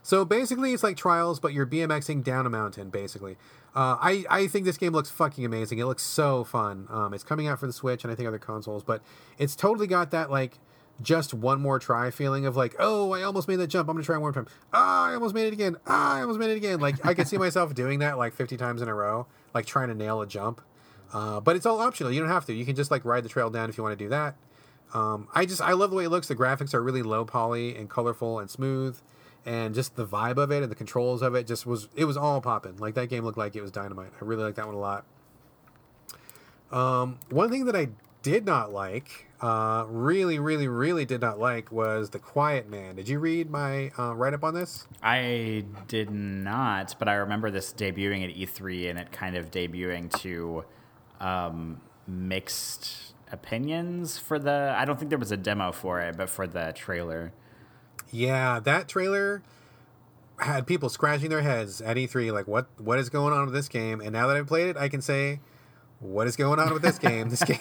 Speaker 1: so basically it's like trials but you're bmxing down a mountain basically uh, I, I think this game looks fucking amazing. It looks so fun. Um, it's coming out for the switch and i think other consoles but it's totally got that like just one more try feeling of like oh i almost made that jump. I'm gonna try one more time. Ah i almost made it again. Ah i almost made it again. Like i could see myself doing that like 50 times in a row like trying to nail a jump. Uh, but it's all optional. You don't have to. You can just like ride the trail down if you want to do that. Um, I just I love the way it looks. The graphics are really low poly and colorful and smooth, and just the vibe of it and the controls of it just was it was all popping. Like that game looked like it was dynamite. I really like that one a lot. Um, one thing that I did not like, uh, really, really, really did not like, was the Quiet Man. Did you read my uh, write up on this?
Speaker 2: I did not, but I remember this debuting at E3 and it kind of debuting to um, mixed opinions for the. I don't think there was a demo for it, but for the trailer.
Speaker 1: Yeah, that trailer had people scratching their heads at E3, like what what is going on with this game? And now that I've played it, I can say, what is going on with this game? This game,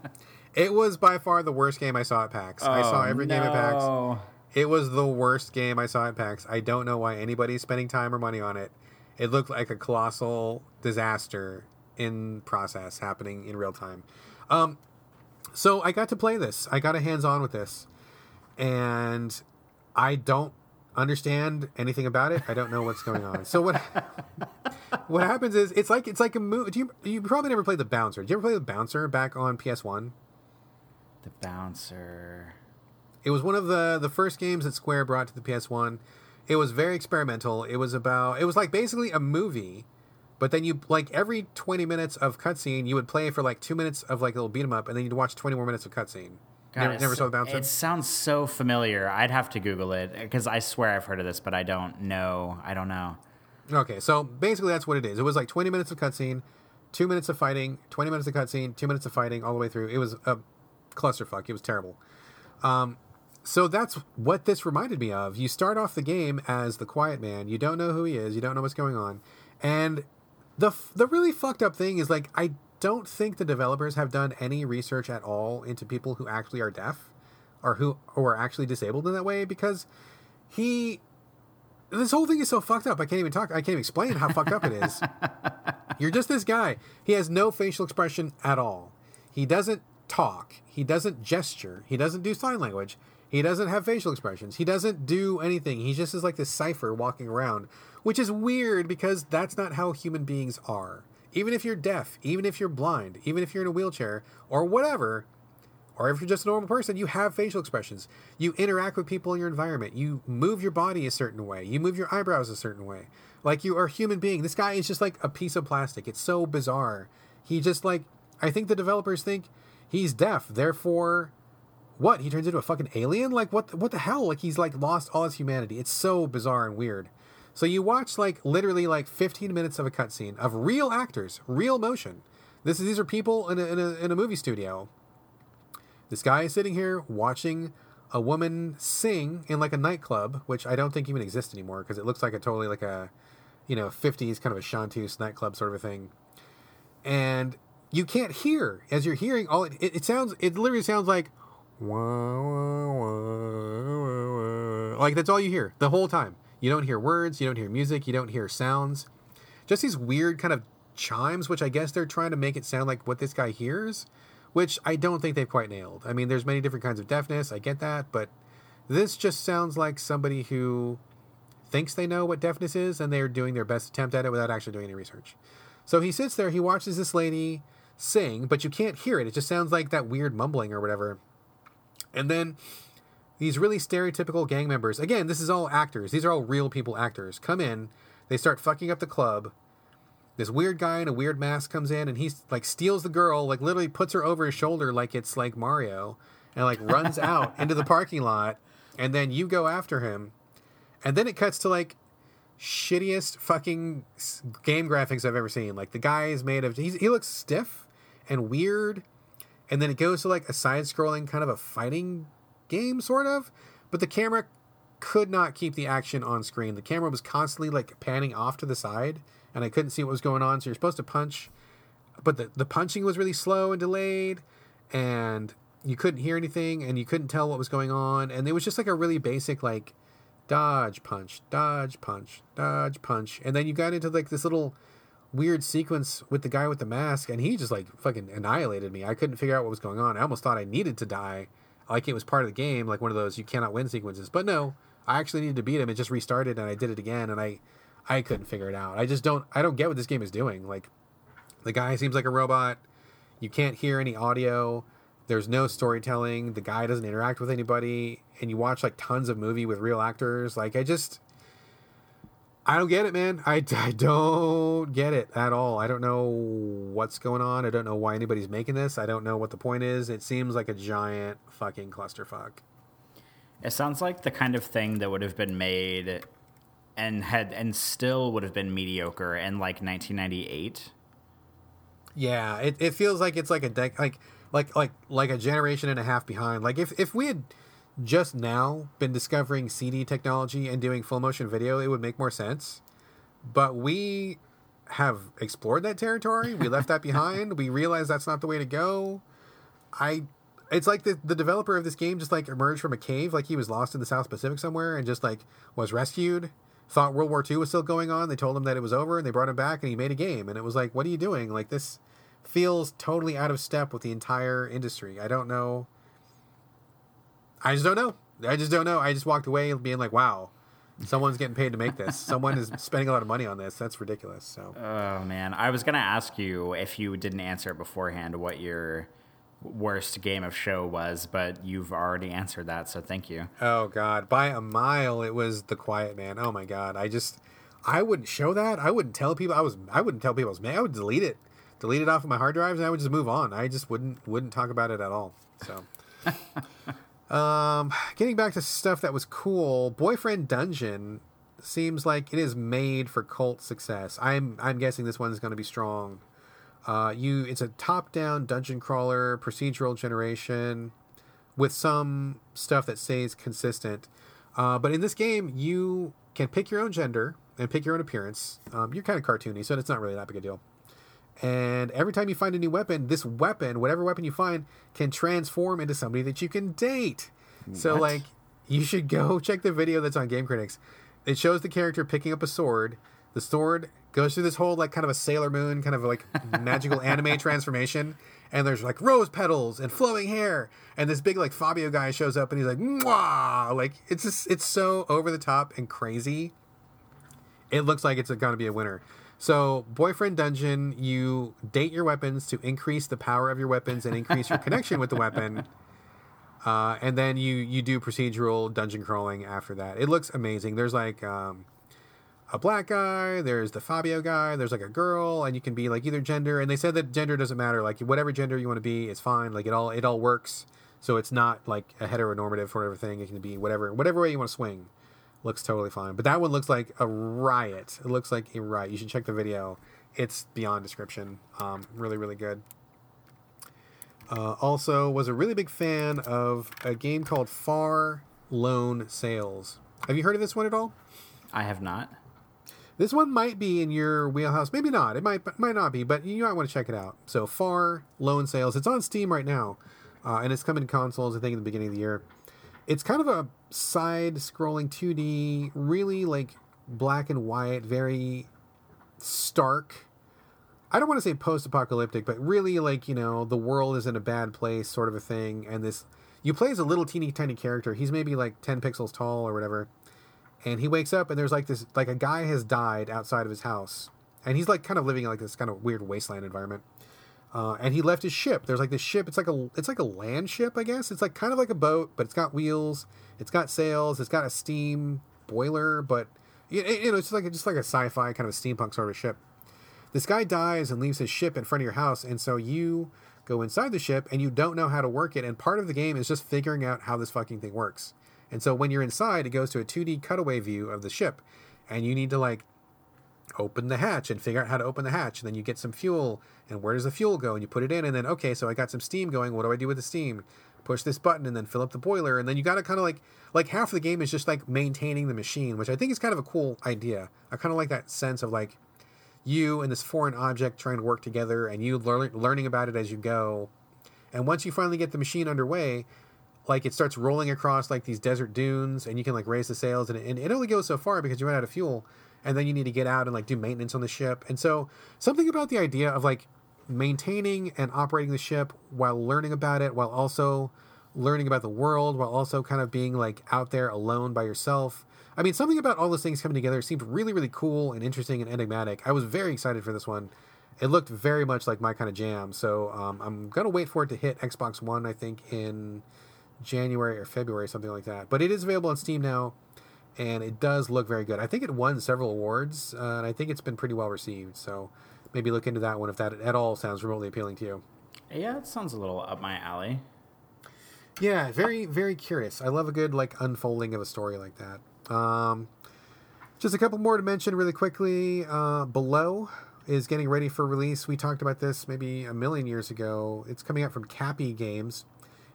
Speaker 1: it was by far the worst game I saw at PAX. I saw every game at PAX. It was the worst game I saw at PAX. I don't know why anybody's spending time or money on it. It looked like a colossal disaster in process happening in real time. Um, so I got to play this. I got a hands on with this, and I don't understand anything about it. I don't know what's going on. So what what happens is it's like it's like a movie. Do you you probably never played the Bouncer? Did you ever play the Bouncer back on PS One?
Speaker 2: The bouncer.
Speaker 1: It was one of the the first games that Square brought to the PS1. It was very experimental. It was about it was like basically a movie, but then you like every 20 minutes of cutscene, you would play for like 2 minutes of like a little beat 'em up and then you'd watch 20 more minutes of cutscene.
Speaker 2: God,
Speaker 1: Never, never saw the bouncer.
Speaker 2: It sounds so familiar. I'd have to Google it because I swear I've heard of this, but I don't know. I don't know.
Speaker 1: Okay, so basically that's what it is. It was like 20 minutes of cutscene, 2 minutes of fighting, 20 minutes of cutscene, 2 minutes of fighting all the way through. It was a clusterfuck. It was terrible. Um so that's what this reminded me of. You start off the game as the quiet man. You don't know who he is. You don't know what's going on. And the f- the really fucked up thing is like I don't think the developers have done any research at all into people who actually are deaf or who who are actually disabled in that way because he this whole thing is so fucked up. I can't even talk. I can't even explain how fucked up it is. You're just this guy. He has no facial expression at all. He doesn't talk. He doesn't gesture. He doesn't do sign language. He doesn't have facial expressions. He doesn't do anything. He just is like this cipher walking around, which is weird because that's not how human beings are. Even if you're deaf, even if you're blind, even if you're in a wheelchair or whatever, or if you're just a normal person, you have facial expressions. You interact with people in your environment. You move your body a certain way. You move your eyebrows a certain way. Like you are a human being. This guy is just like a piece of plastic. It's so bizarre he just like I think the developers think he's deaf, therefore what? He turns into a fucking alien? Like what what the hell? Like he's like lost all his humanity. It's so bizarre and weird. So you watch like literally like 15 minutes of a cutscene of real actors, real motion. This is these are people in a, in a in a movie studio. This guy is sitting here watching a woman sing in like a nightclub, which I don't think even exists anymore because it looks like a totally like a you know 50s kind of a chanteuse nightclub sort of a thing. And you can't hear as you're hearing all it, it, it sounds it literally sounds like like that's all you hear the whole time. You don't hear words, you don't hear music, you don't hear sounds. Just these weird kind of chimes, which I guess they're trying to make it sound like what this guy hears, which I don't think they've quite nailed. I mean, there's many different kinds of deafness, I get that, but this just sounds like somebody who thinks they know what deafness is and they're doing their best attempt at it without actually doing any research. So he sits there, he watches this lady sing, but you can't hear it. It just sounds like that weird mumbling or whatever. And then these really stereotypical gang members, again, this is all actors. These are all real people actors. Come in, they start fucking up the club. This weird guy in a weird mask comes in and he's like steals the girl, like literally puts her over his shoulder like it's like Mario and like runs out into the parking lot and then you go after him. And then it cuts to like shittiest fucking game graphics I've ever seen. Like the guy is made of he looks stiff and weird and then it goes to like a side scrolling kind of a fighting game sort of but the camera could not keep the action on screen the camera was constantly like panning off to the side and i couldn't see what was going on so you're supposed to punch but the, the punching was really slow and delayed and you couldn't hear anything and you couldn't tell what was going on and it was just like a really basic like dodge punch dodge punch dodge punch and then you got into like this little weird sequence with the guy with the mask, and he just like fucking annihilated me. I couldn't figure out what was going on. I almost thought I needed to die, like it was part of the game, like one of those you cannot win sequences. But no, I actually needed to beat him. It just restarted, and I did it again, and I, I couldn't figure it out. I just don't. I don't get what this game is doing. Like, the guy seems like a robot. You can't hear any audio. There's no storytelling. The guy doesn't interact with anybody, and you watch like tons of movie with real actors. Like, I just I don't get it, man. I, I don't get it at all. I don't know what's going on. I don't know why anybody's making this. I don't know what the point is. It seems like a giant fucking clusterfuck.
Speaker 2: It sounds like the kind of thing that would have been made and had and still would have been mediocre in like 1998.
Speaker 1: Yeah, it, it feels like it's like a dec- like like like like a generation and a half behind. Like if if we had just now been discovering CD technology and doing full motion video, it would make more sense. But we have explored that territory. We left that behind. We realized that's not the way to go. I it's like the, the developer of this game just like emerged from a cave like he was lost in the South Pacific somewhere and just like was rescued. Thought World War II was still going on. They told him that it was over and they brought him back and he made a game. And it was like, what are you doing? Like this feels totally out of step with the entire industry. I don't know I just don't know. I just don't know. I just walked away being like, wow, someone's getting paid to make this. Someone is spending a lot of money on this. That's ridiculous. So.
Speaker 2: Oh man, I was gonna ask you if you didn't answer beforehand what your worst game of show was, but you've already answered that, so thank you.
Speaker 1: Oh god, by a mile it was The Quiet Man. Oh my god, I just I wouldn't show that. I wouldn't tell people I was I wouldn't tell people I was mad. I would delete it. Delete it off of my hard drives and I would just move on. I just wouldn't wouldn't talk about it at all. So Um, getting back to stuff that was cool, Boyfriend Dungeon seems like it is made for cult success. I'm I'm guessing this one's going to be strong. Uh, you it's a top-down dungeon crawler, procedural generation, with some stuff that stays consistent. Uh, but in this game, you can pick your own gender and pick your own appearance. Um, you're kind of cartoony, so it's not really that big a deal. And every time you find a new weapon, this weapon, whatever weapon you find, can transform into somebody that you can date. What? So, like, you should go check the video that's on Game Critics. It shows the character picking up a sword. The sword goes through this whole, like, kind of a Sailor Moon, kind of like magical anime transformation. And there's like rose petals and flowing hair. And this big, like, Fabio guy shows up and he's like, Mwah! Like, it's just, it's so over the top and crazy. It looks like it's going to be a winner. So, Boyfriend Dungeon, you date your weapons to increase the power of your weapons and increase your connection with the weapon. Uh, and then you you do procedural dungeon crawling after that. It looks amazing. There's like um, a black guy, there's the Fabio guy, there's like a girl, and you can be like either gender. And they said that gender doesn't matter. Like whatever gender you want to be, it's fine. Like it all it all works. So it's not like a heteronormative for everything. It can be whatever whatever way you want to swing. Looks totally fine. But that one looks like a riot. It looks like a riot. You should check the video. It's beyond description. Um, really really good. Uh, also, was a really big fan of a game called Far Lone Sails. Have you heard of this one at all?
Speaker 2: I have not.
Speaker 1: This one might be in your wheelhouse. Maybe not. It might might not be, but you might want to check it out. So Far Lone Sails. It's on Steam right now, uh, and it's coming to consoles. I think in the beginning of the year. It's kind of a side-scrolling 2D, really like black and white, very stark. I don't want to say post-apocalyptic, but really like you know the world is in a bad place, sort of a thing. And this, you play as a little teeny tiny character. He's maybe like 10 pixels tall or whatever and he wakes up and there's like this like a guy has died outside of his house and he's like kind of living in like this kind of weird wasteland environment uh, and he left his ship. There's like this ship it's like a it's like a land ship i guess. It's like kind of like a boat but it's got wheels it's got sails it's got a steam boiler but you know it's just like just like a sci-fi kind of a steampunk sort of ship. This guy dies and leaves his ship in front of your house and so you go inside the ship and you don't know how to work it and part of the game is just figuring out how this fucking thing works. And so when you're inside, it goes to a 2D cutaway view of the ship, and you need to like open the hatch and figure out how to open the hatch. And then you get some fuel, and where does the fuel go? And you put it in, and then okay, so I got some steam going. What do I do with the steam? Push this button, and then fill up the boiler, and then you got to kind of like like half of the game is just like maintaining the machine, which I think is kind of a cool idea. I kind of like that sense of like you and this foreign object trying to work together, and you learn, learning about it as you go. And once you finally get the machine underway, like it starts rolling across like these desert dunes and you can like raise the sails and it, and it only goes so far because you run out of fuel and then you need to get out and like do maintenance on the ship. And so something about the idea of like maintaining and operating the ship while learning about it while also learning about the world while also kind of being like out there alone by yourself. I mean something about all those things coming together seemed really really cool and interesting and enigmatic. I was very excited for this one. It looked very much like my kind of jam. So um, i'm gonna wait for it to hit xbox one i think in January or February, something like that. But it is available on Steam now, and it does look very good. I think it won several awards, uh, and I think it's been pretty well received. So maybe look into that one if that at all sounds remotely appealing to you.
Speaker 2: Yeah, it sounds a little up my alley.
Speaker 1: Yeah, very very curious. I love a good like unfolding of a story like that. Um, just a couple more to mention really quickly. Uh, Below is getting ready for release. We talked about this maybe a million years ago. It's coming out from Capy Games.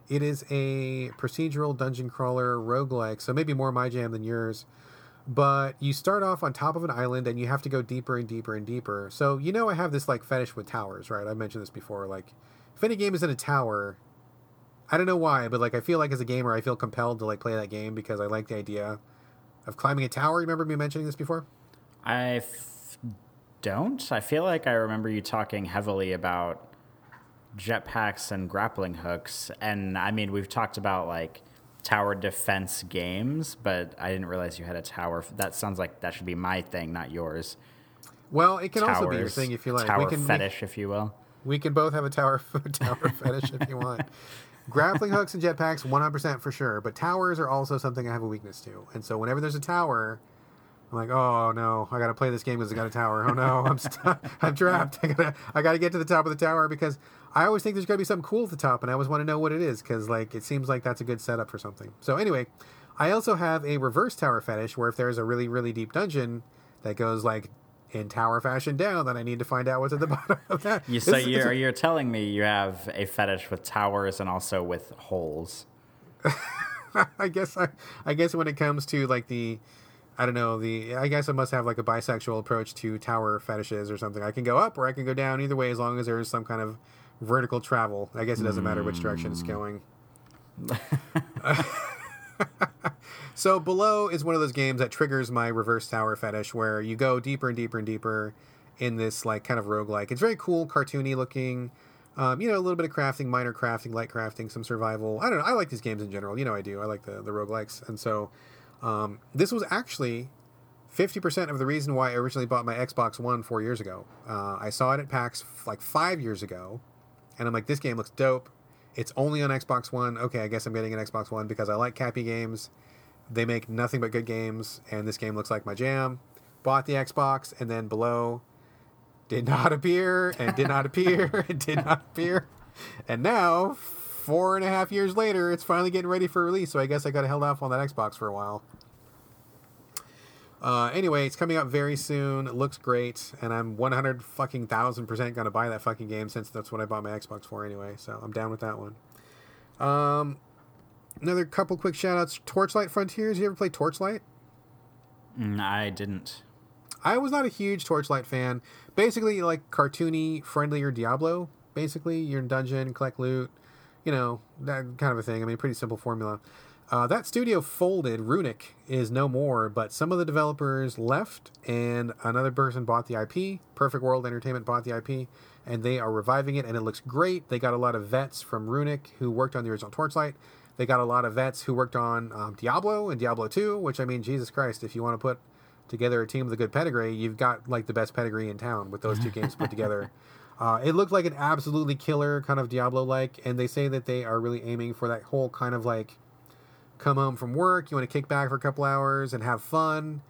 Speaker 1: It is a procedural dungeon crawler roguelike, so maybe more my jam than yours. But you start off on top of an island and you have to go deeper and deeper and deeper. So you know I have this like fetish with towers, right? I mentioned this before. Like if any game is in a tower, I don't know why, but like I feel like as a gamer I feel compelled to like play that game because I like the idea of climbing a tower. Remember me mentioning this before?
Speaker 2: I f- don't. I feel like I remember you talking heavily about jetpacks and grappling hooks. And I mean, we've talked about like tower defense games, but I didn't realize you had a tower. That sounds like that should be my thing, not yours.
Speaker 1: Well, it can Towers, also be your thing if you like.
Speaker 2: Tower
Speaker 1: we can,
Speaker 2: fetish, we, if you will.
Speaker 1: We can both have a tower tower fetish if you want. Grappling hooks and jetpacks, one hundred percent for sure. But towers are also something I have a weakness to, and so whenever there's a tower, I'm like, oh no, I gotta play this game because I got a tower. Oh no, I'm stuck. I'm trapped. I gotta, I gotta get to the top of the tower because I always think there's going to be something cool at the top, and I always want to know what it is because like it seems like that's a good setup for something. So anyway, I also have a reverse tower fetish where if there's a really really deep dungeon that goes like in tower fashion down, then I need to find out what's at the bottom of that.
Speaker 2: You, so it's, you're it's, you're telling me you have a fetish with towers and also with holes.
Speaker 1: I guess I, I guess when it comes to like the I don't know the I guess I must have like a bisexual approach to tower fetishes or something. I can go up or I can go down either way as long as there's some kind of vertical travel. I guess it doesn't matter which direction it's going. so below is one of those games that triggers my reverse tower fetish where you go deeper and deeper and deeper in this like kind of roguelike. It's very cool, cartoony looking. Um, you know, a little bit of crafting, minor crafting, light crafting, some survival. I don't know. I like these games in general. You know, I do. I like the the roguelikes. And so um, this was actually 50% of the reason why I originally bought my Xbox One four years ago. Uh, I saw it at PAX like five years ago and I'm like, this game looks dope. It's only on Xbox One. Okay, I guess I'm getting an Xbox One because I like Capy games. They make nothing but good games, and this game looks like my jam. bought the Xbox, and then below did not appear and did not appear and did not appear. And now, four and a half years later, it's finally getting ready for release. So I guess I got held off on that Xbox for a while. Uh, anyway, it's coming out very soon. It looks great, and I'm 100 fucking thousand percent gonna buy that fucking game since that's what I bought my Xbox for anyway. So I'm down with that one. Um, another couple quick shout outs. Torchlight Frontiers. You ever play Torchlight?
Speaker 2: Mm, I didn't.
Speaker 1: I was not a huge Torchlight fan. Basically, like cartoony, friendlier Diablo. Basically, you're in dungeon, collect loot, you know that kind of a thing. I mean, pretty simple formula. Uh, that studio folded. Runic is no more, but some of the developers left, and another person bought the IP. Perfect World Entertainment bought the IP, and they are reviving it, and it looks great. They got a lot of vets from Runic who worked on the original Torchlight. They got a lot of vets who worked on um, Diablo and Diablo 2, which I mean, Jesus Christ, if you want to put together a team with a good pedigree, you've got like the best pedigree in town with those two games put together. Uh, it looked like an absolutely killer kind of Diablo like, and they say that they are really aiming for that whole kind of like come home from work, you want to kick back for a couple hours and have fun,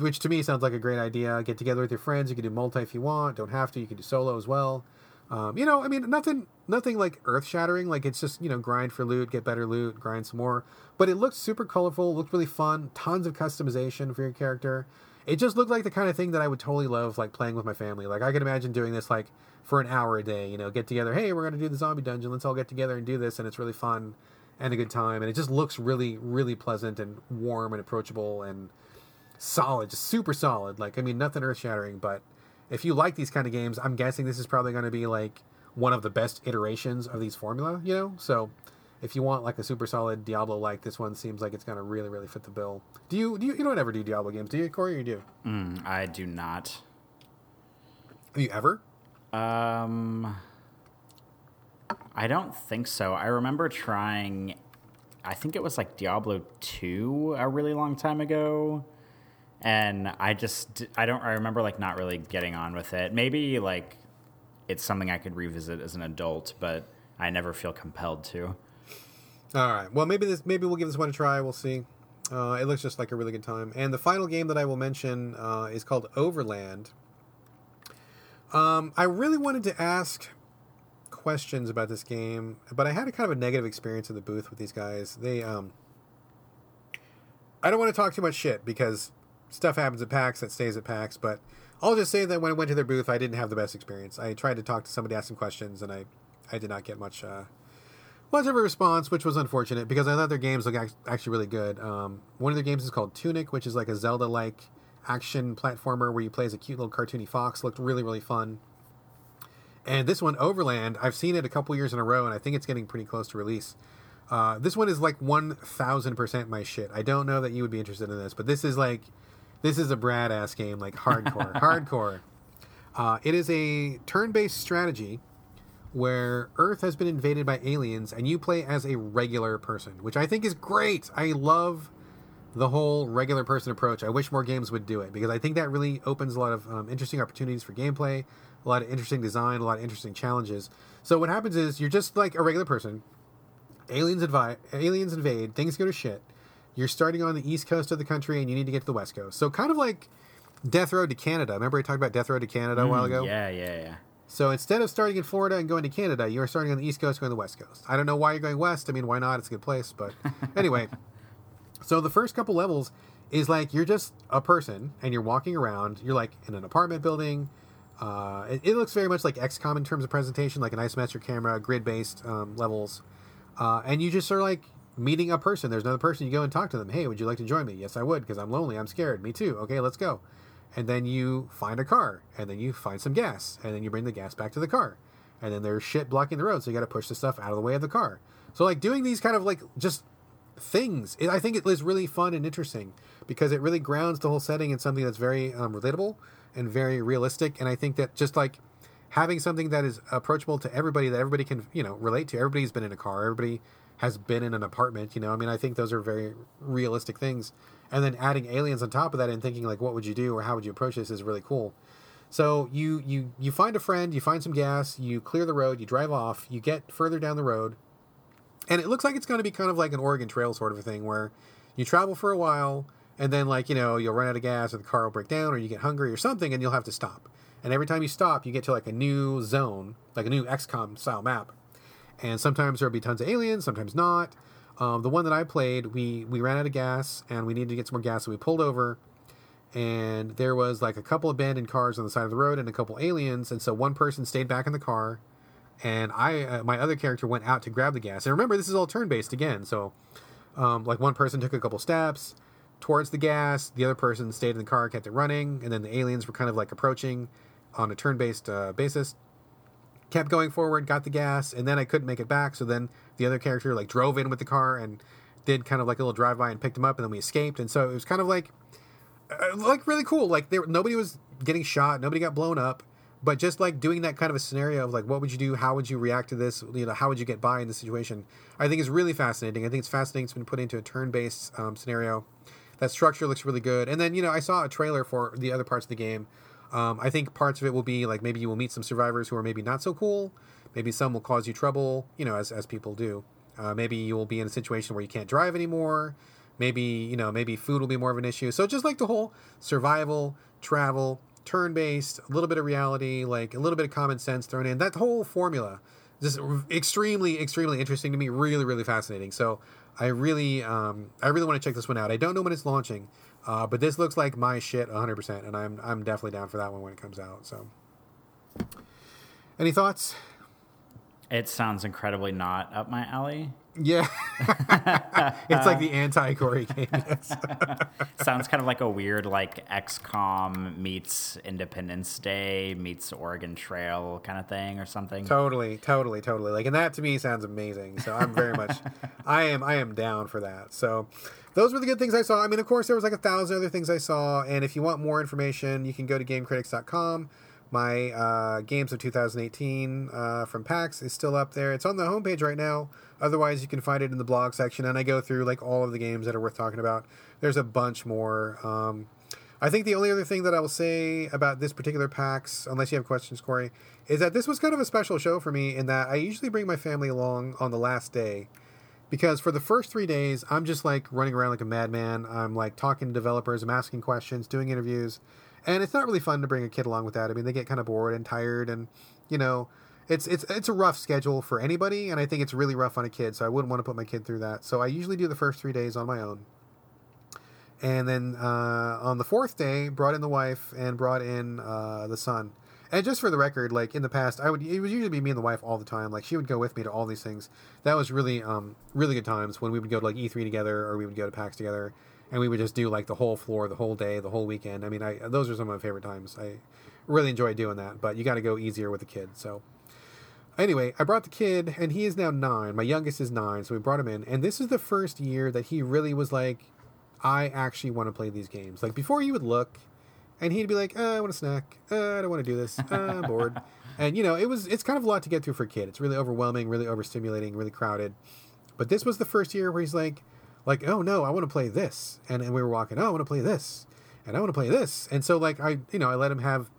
Speaker 1: which to me sounds like a great idea. Get together with your friends. You can do multi if you want. Don't have to. You can do solo as well. Um, you know, I mean, nothing, nothing like earth shattering. Like it's just you know, grind for loot, get better loot, grind some more. But it looked super colorful. Looked really fun. Tons of customization for your character. It just looked like the kind of thing that I would totally love, like playing with my family. Like I could imagine doing this like for an hour a day. You know, get together. Hey, we're gonna do the zombie dungeon. Let's all get together and do this, and it's really fun and a good time. And it just looks really, really pleasant and warm and approachable and solid, just super solid. Like, I mean, nothing earth shattering, but if you like these kind of games, I'm guessing this is probably going to be like one of the best iterations of these formula, you know? So if you want like a super solid Diablo like, this one seems like it's going to really, really fit the bill. Do you, do you, you don't ever do Diablo games, do you, Corey, or you do?
Speaker 2: Mm, I do not.
Speaker 1: Have you ever?
Speaker 2: Um, I don't think so. I remember trying. I think it was like Diablo two a really long time ago, and I just I don't I remember like not really getting on with it. Maybe like it's something I could revisit as an adult, but I never feel compelled to.
Speaker 1: All right. Well, maybe this maybe we'll give this one a try. We'll see. Uh, it looks just like a really good time. And the final game that I will mention uh, is called Overland. Um, I really wanted to ask questions about this game, but I had a kind of a negative experience in the booth with these guys. They, um, I don't want to talk too much shit because stuff happens at PAX that stays at PAX, but I'll just say that when I went to their booth, I didn't have the best experience. I tried to talk to somebody, ask some questions, and I, I did not get much, uh, much of a response, which was unfortunate because I thought their games look actually really good. Um, one of their games is called Tunic, which is like a Zelda-like action platformer where you play as a cute little cartoony fox. Looked really, really fun. And this one, Overland, I've seen it a couple years in a row, and I think it's getting pretty close to release. Uh, this one is like one thousand percent my shit. I don't know that you would be interested in this, but this is like, this is a Brad ass game, like hardcore, hardcore. Uh, it is a turn-based strategy where Earth has been invaded by aliens, and you play as a regular person, which I think is great. I love the whole regular person approach. I wish more games would do it because I think that really opens a lot of um, interesting opportunities for gameplay, a lot of interesting design, a lot of interesting challenges. So what happens is you're just like a regular person. Aliens invade, aliens invade, things go to shit. You're starting on the east coast of the country and you need to get to the west coast. So kind of like Death Road to Canada. Remember I talked about Death Road to Canada a while mm, ago?
Speaker 2: Yeah, yeah, yeah.
Speaker 1: So instead of starting in Florida and going to Canada, you are starting on the east coast, going to the west coast. I don't know why you're going west. I mean, why not? It's a good place, but anyway. So the first couple levels is like you're just a person and you're walking around. You're like in an apartment building. Uh, it, it, looks very much like XCOM in terms of presentation, like an isometric camera, grid-based um, levels, uh, and you just are like meeting a person. There's another person. You go and talk to them. Hey, would you like to join me? Yes, I would, because I'm lonely. I'm scared. Me too. Okay, let's go. And then you find a car, and then you find some gas, and then you bring the gas back to the car, and then there's shit blocking the road, so you got to push the stuff out of the way of the car. So like doing these kind of like just things. It, I think it is really fun and interesting because it really grounds the whole setting in something that's very um, relatable and very realistic. And I think that just like having something that is approachable to everybody, that everybody can you know relate to. Everybody's been in a car. Everybody has been in an apartment. You know, I mean, I think those are very realistic things. And then adding aliens on top of that and thinking like, what would you do or how would you approach this is really cool. So you you you find a friend, you find some gas, you clear the road, you drive off, you get further down the road, and it looks like it's going to be kind of like an Oregon Trail sort of a thing where you travel for a while and then like you know you'll run out of gas or the car will break down or you get hungry or something and you'll have to stop. And every time you stop you get to like a new zone like a new xcom style map. And sometimes there'll be tons of aliens sometimes not. Um, the one that i played we we ran out of gas and we needed to get some more gas so we pulled over. And there was like a couple abandoned cars on the side of the road and a couple aliens. And so one person stayed back in the car and i uh, my other character went out to grab the gas. And remember this is all turn based again. So um, like one person took a couple steps towards the gas the other person stayed in the car kept it running and then the aliens were kind of like approaching on a turn based uh, basis kept going forward got the gas and then i couldn't make it back so then the other character like drove in with the car and did kind of like a little drive by and picked him up and then we escaped and so it was kind of like uh, like really cool. Like there, nobody was getting shot, nobody got blown up, but just like doing that kind of a scenario of like, what would you do? How would you react to this? You know, how would you get by in this situation? I think is really fascinating. I think it's fascinating. It's been put into a turn-based um, scenario. That structure looks really good. And then you know, I saw a trailer for the other parts of the game. Um, I think parts of it will be like maybe you will meet some survivors who are maybe not so cool. Maybe some will cause you trouble. You know, as as people do. Uh, maybe you will be in a situation where you can't drive anymore maybe you know maybe food will be more of an issue so just like the whole survival travel turn based a little bit of reality like a little bit of common sense thrown in that whole formula just extremely extremely interesting to me really really fascinating so i really um, i really want to check this one out. I don't know when it's launching uh, but this looks like my shit 100% and i'm i'm definitely down for that one when it comes out so. Any thoughts?
Speaker 2: It sounds incredibly not up my alley
Speaker 1: yeah, it's like the anti-Corey game.
Speaker 2: Sounds kind of like a weird like XCOM meets Independence Day meets Oregon Trail kind of thing or something.
Speaker 1: Totally, totally, totally. Like, and that to me sounds amazing. So I'm very much, I am, I am down for that. So those were the good things I saw. I mean, of course, there was like a thousand other things I saw. And if you want more information, you can go to GameCritics.com. My uh, games of 2018 uh, from PAX is still up there. It's on the homepage right now. Otherwise, you can find it in the blog section, and I go through like all of the games that are worth talking about. There's a bunch more. Um, I think the only other thing that I will say about this particular PAX, unless you have questions, Corey, is that this was kind of a special show for me in that I usually bring my family along on the last day because for the first three days, I'm just like running around like a madman. I'm like talking to developers, I'm asking questions, doing interviews and it's not really fun to bring a kid along with that. I mean, they get kind of bored and tired, and you know, it's it's it's a rough schedule for anybody, and I think it's really rough on a kid. So I wouldn't want to put my kid through that. So I usually do the first three days on my own, and then uh, on the fourth day, brought in the wife and brought in uh, the son. And just for the record, like in the past, I would it would usually be me and the wife all the time. Like she would go with me to all these things. That was really um really good times when we would go to like E3 together or we would go to PAX together and we would just do like the whole floor, the whole day, the whole weekend. I mean, I those are some of my favorite times. I really enjoy doing that, but you got to go easier with the kid. So anyway, I brought the kid, and he is now nine. My youngest is nine, so we brought him in, and this is the first year that he really was like, I actually want to play these games. Like before, he would look, and he'd be like, oh, I want a snack. Uh, I don't want to do this. Uh, I'm bored. And you know, it was it's kind of a lot to get through for a kid. It's really overwhelming, really overstimulating, really crowded. But this was the first year where he's like, like, oh no, I want to play this, and and we were walking, oh, I want to play this, and I want to play this, and so like I, you know, I let him have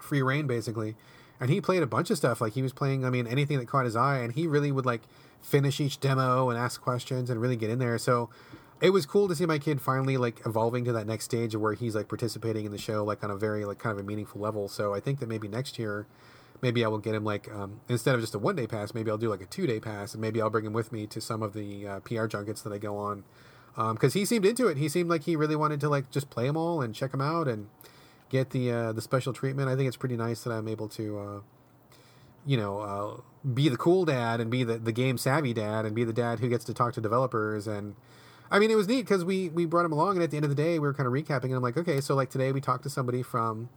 Speaker 1: free reign basically, and he played a bunch of stuff. Like he was playing, I mean, anything that caught his eye, and he really would like finish each demo and ask questions and really get in there. So it was cool to see my kid finally like evolving to that next stage where he's like participating in the show like on a very like kind of a meaningful level. So I think that maybe next year maybe I will get him like um, instead of just a one day pass, maybe I'll do like a two day pass, and maybe I'll bring him with me to some of the uh, PR junkets that I go on. Because um, he seemed into it. He seemed like he really wanted to like just play them all and check them out and get the uh, the special treatment. I think it's pretty nice that I'm able to, uh, you know, uh, be the cool dad and be the, the game savvy dad and be the dad who gets to talk to developers and. I mean, it was neat because we we brought him along, and at the end of the day, we were kind of recapping, and I'm like, okay, so like today we talked to somebody from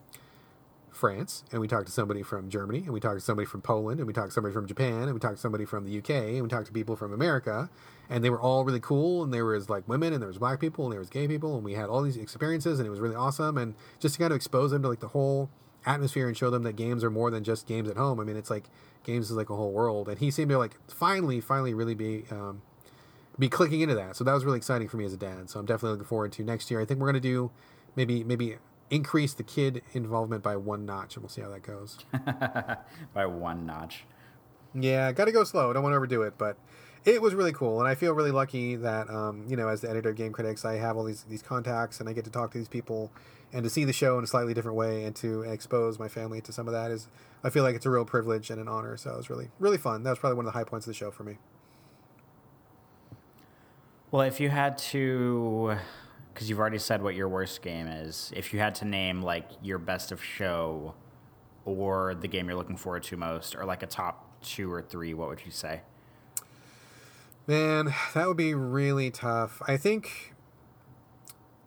Speaker 1: France, and we talked to somebody from Germany, and we talked to somebody from Poland, and we talked to somebody from Japan, and we talked to somebody from the UK, and we talked to people from America, and they were all really cool, and there was like women, and there was black people, and there was gay people, and we had all these experiences, and it was really awesome, and just to kind of expose them to like the whole atmosphere and show them that games are more than just games at home. I mean, it's like games is like a whole world, and he seemed to like finally, finally, really be um, be clicking into that. So that was really exciting for me as a dad. So I'm definitely looking forward to next year. I think we're gonna do maybe maybe increase the kid involvement by one notch, and we'll see how that goes.
Speaker 2: by one notch.
Speaker 1: Yeah, got to go slow. Don't want to overdo it, but it was really cool, and I feel really lucky that um, you know, as the editor of Game Critics, I have all these these contacts, and I get to talk to these people, and to see the show in a slightly different way, and to expose my family to some of that is, I feel like it's a real privilege and an honor. So it was really really fun. That was probably one of the high points of the show for me.
Speaker 2: Well, if you had to, because you've already said what your worst game is, if you had to name like your best of show, or the game you're looking forward to most, or like a top two or three, what would you say?
Speaker 1: Man, that would be really tough. I think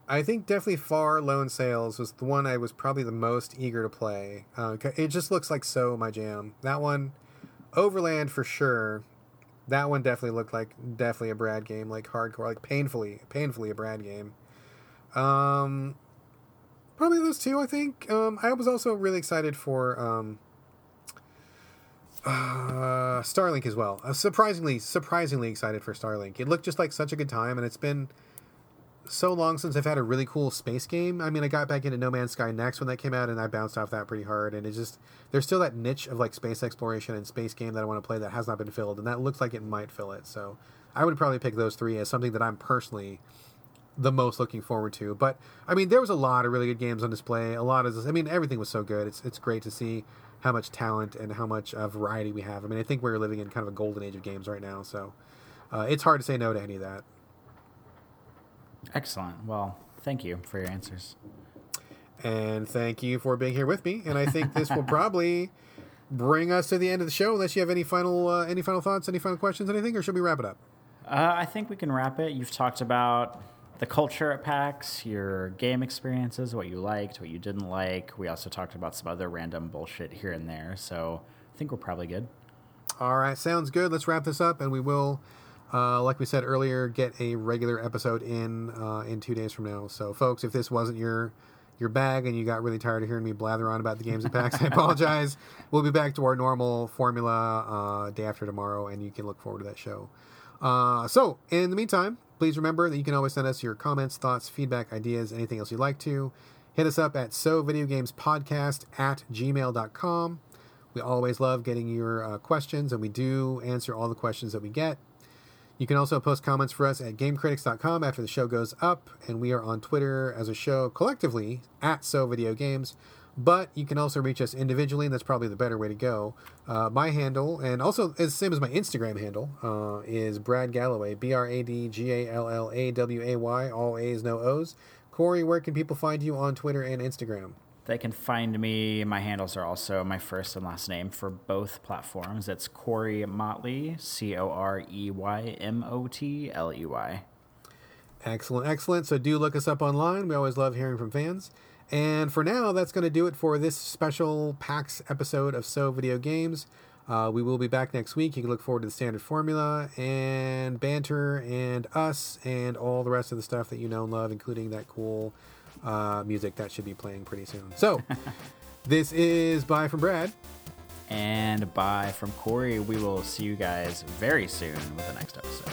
Speaker 1: I think definitely Far Lone Sails was the one I was probably the most eager to play. Uh, it just looks like so my jam. That one, Overland for sure. That one definitely looked like definitely a Brad game, like hardcore, like painfully, painfully a Brad game. Um, probably those two. I think. Um, I was also really excited for um, uh, Starlink as well. Uh, surprisingly, surprisingly excited for Starlink. It looked just like such a good time, and it's been so long since I've had a really cool space game. I mean, I got back into No Man's Sky next when that came out, and I bounced off that pretty hard. And it's just there's still that niche of like space exploration and space game that I want to play that has not been filled, and that looks like it might fill it. So I would probably pick those three as something that I'm personally the most looking forward to. But I mean, there was a lot of really good games on display. A lot of, this, I mean, everything was so good. It's it's great to see how much talent and how much uh, variety we have. I mean, I think we're living in kind of a golden age of games right now, so uh, it's hard to say no to any of that.
Speaker 2: Excellent. Well, thank you for your answers.
Speaker 1: And thank you for being here with me. And I think this will probably bring us to the end of the show. Unless you have any final uh, any final thoughts, any final questions, anything, or should we wrap it up?
Speaker 2: Uh, I think we can wrap it. You've talked about the culture at PAX, your game experiences, what you liked, what you didn't like. We also talked about some other random bullshit here and there. So I think we're probably good.
Speaker 1: All right, sounds good. Let's wrap this up, and we will, uh, like we said earlier, get a regular episode in uh, in two days from now. So, folks, if this wasn't your your bag and you got really tired of hearing me blather on about the games at PAX, I apologize. We'll be back to our normal formula uh, day after tomorrow, and you can look forward to that show. Uh, so, in the meantime, Please remember that you can always send us your comments, thoughts, feedback, ideas, anything else you'd like to. Hit us up at sovideogamespodcast at gmail.com. We always love getting your uh, questions, and we do answer all the questions that we get. You can also post comments for us at gamecritics.com after the show goes up, and we are on Twitter as a show collectively at So Video Games. But you can also reach us individually, and that's probably the better way to go. Uh, my handle, and also the same as my Instagram handle, uh, is Brad Gallaway, B R A D G A L L A W A Y, all A's, no O's. Corey, where can people find you on Twitter and Instagram?
Speaker 2: They can find me. My handles are also my first and last name for both platforms. It's Corey Motley, C O R E Y M O T L E Y.
Speaker 1: Excellent, excellent. So do look us up online. We always love hearing from fans. And for now, that's going to do it for this special PAX episode of So Video Games. Uh, we will be back next week. You can look forward to the standard formula and banter and us and all the rest of the stuff that you know and love, including that cool uh, music that should be playing pretty soon. So, this is Bye from Brad.
Speaker 2: And bye from Corey. We will see you guys very soon with the next episode.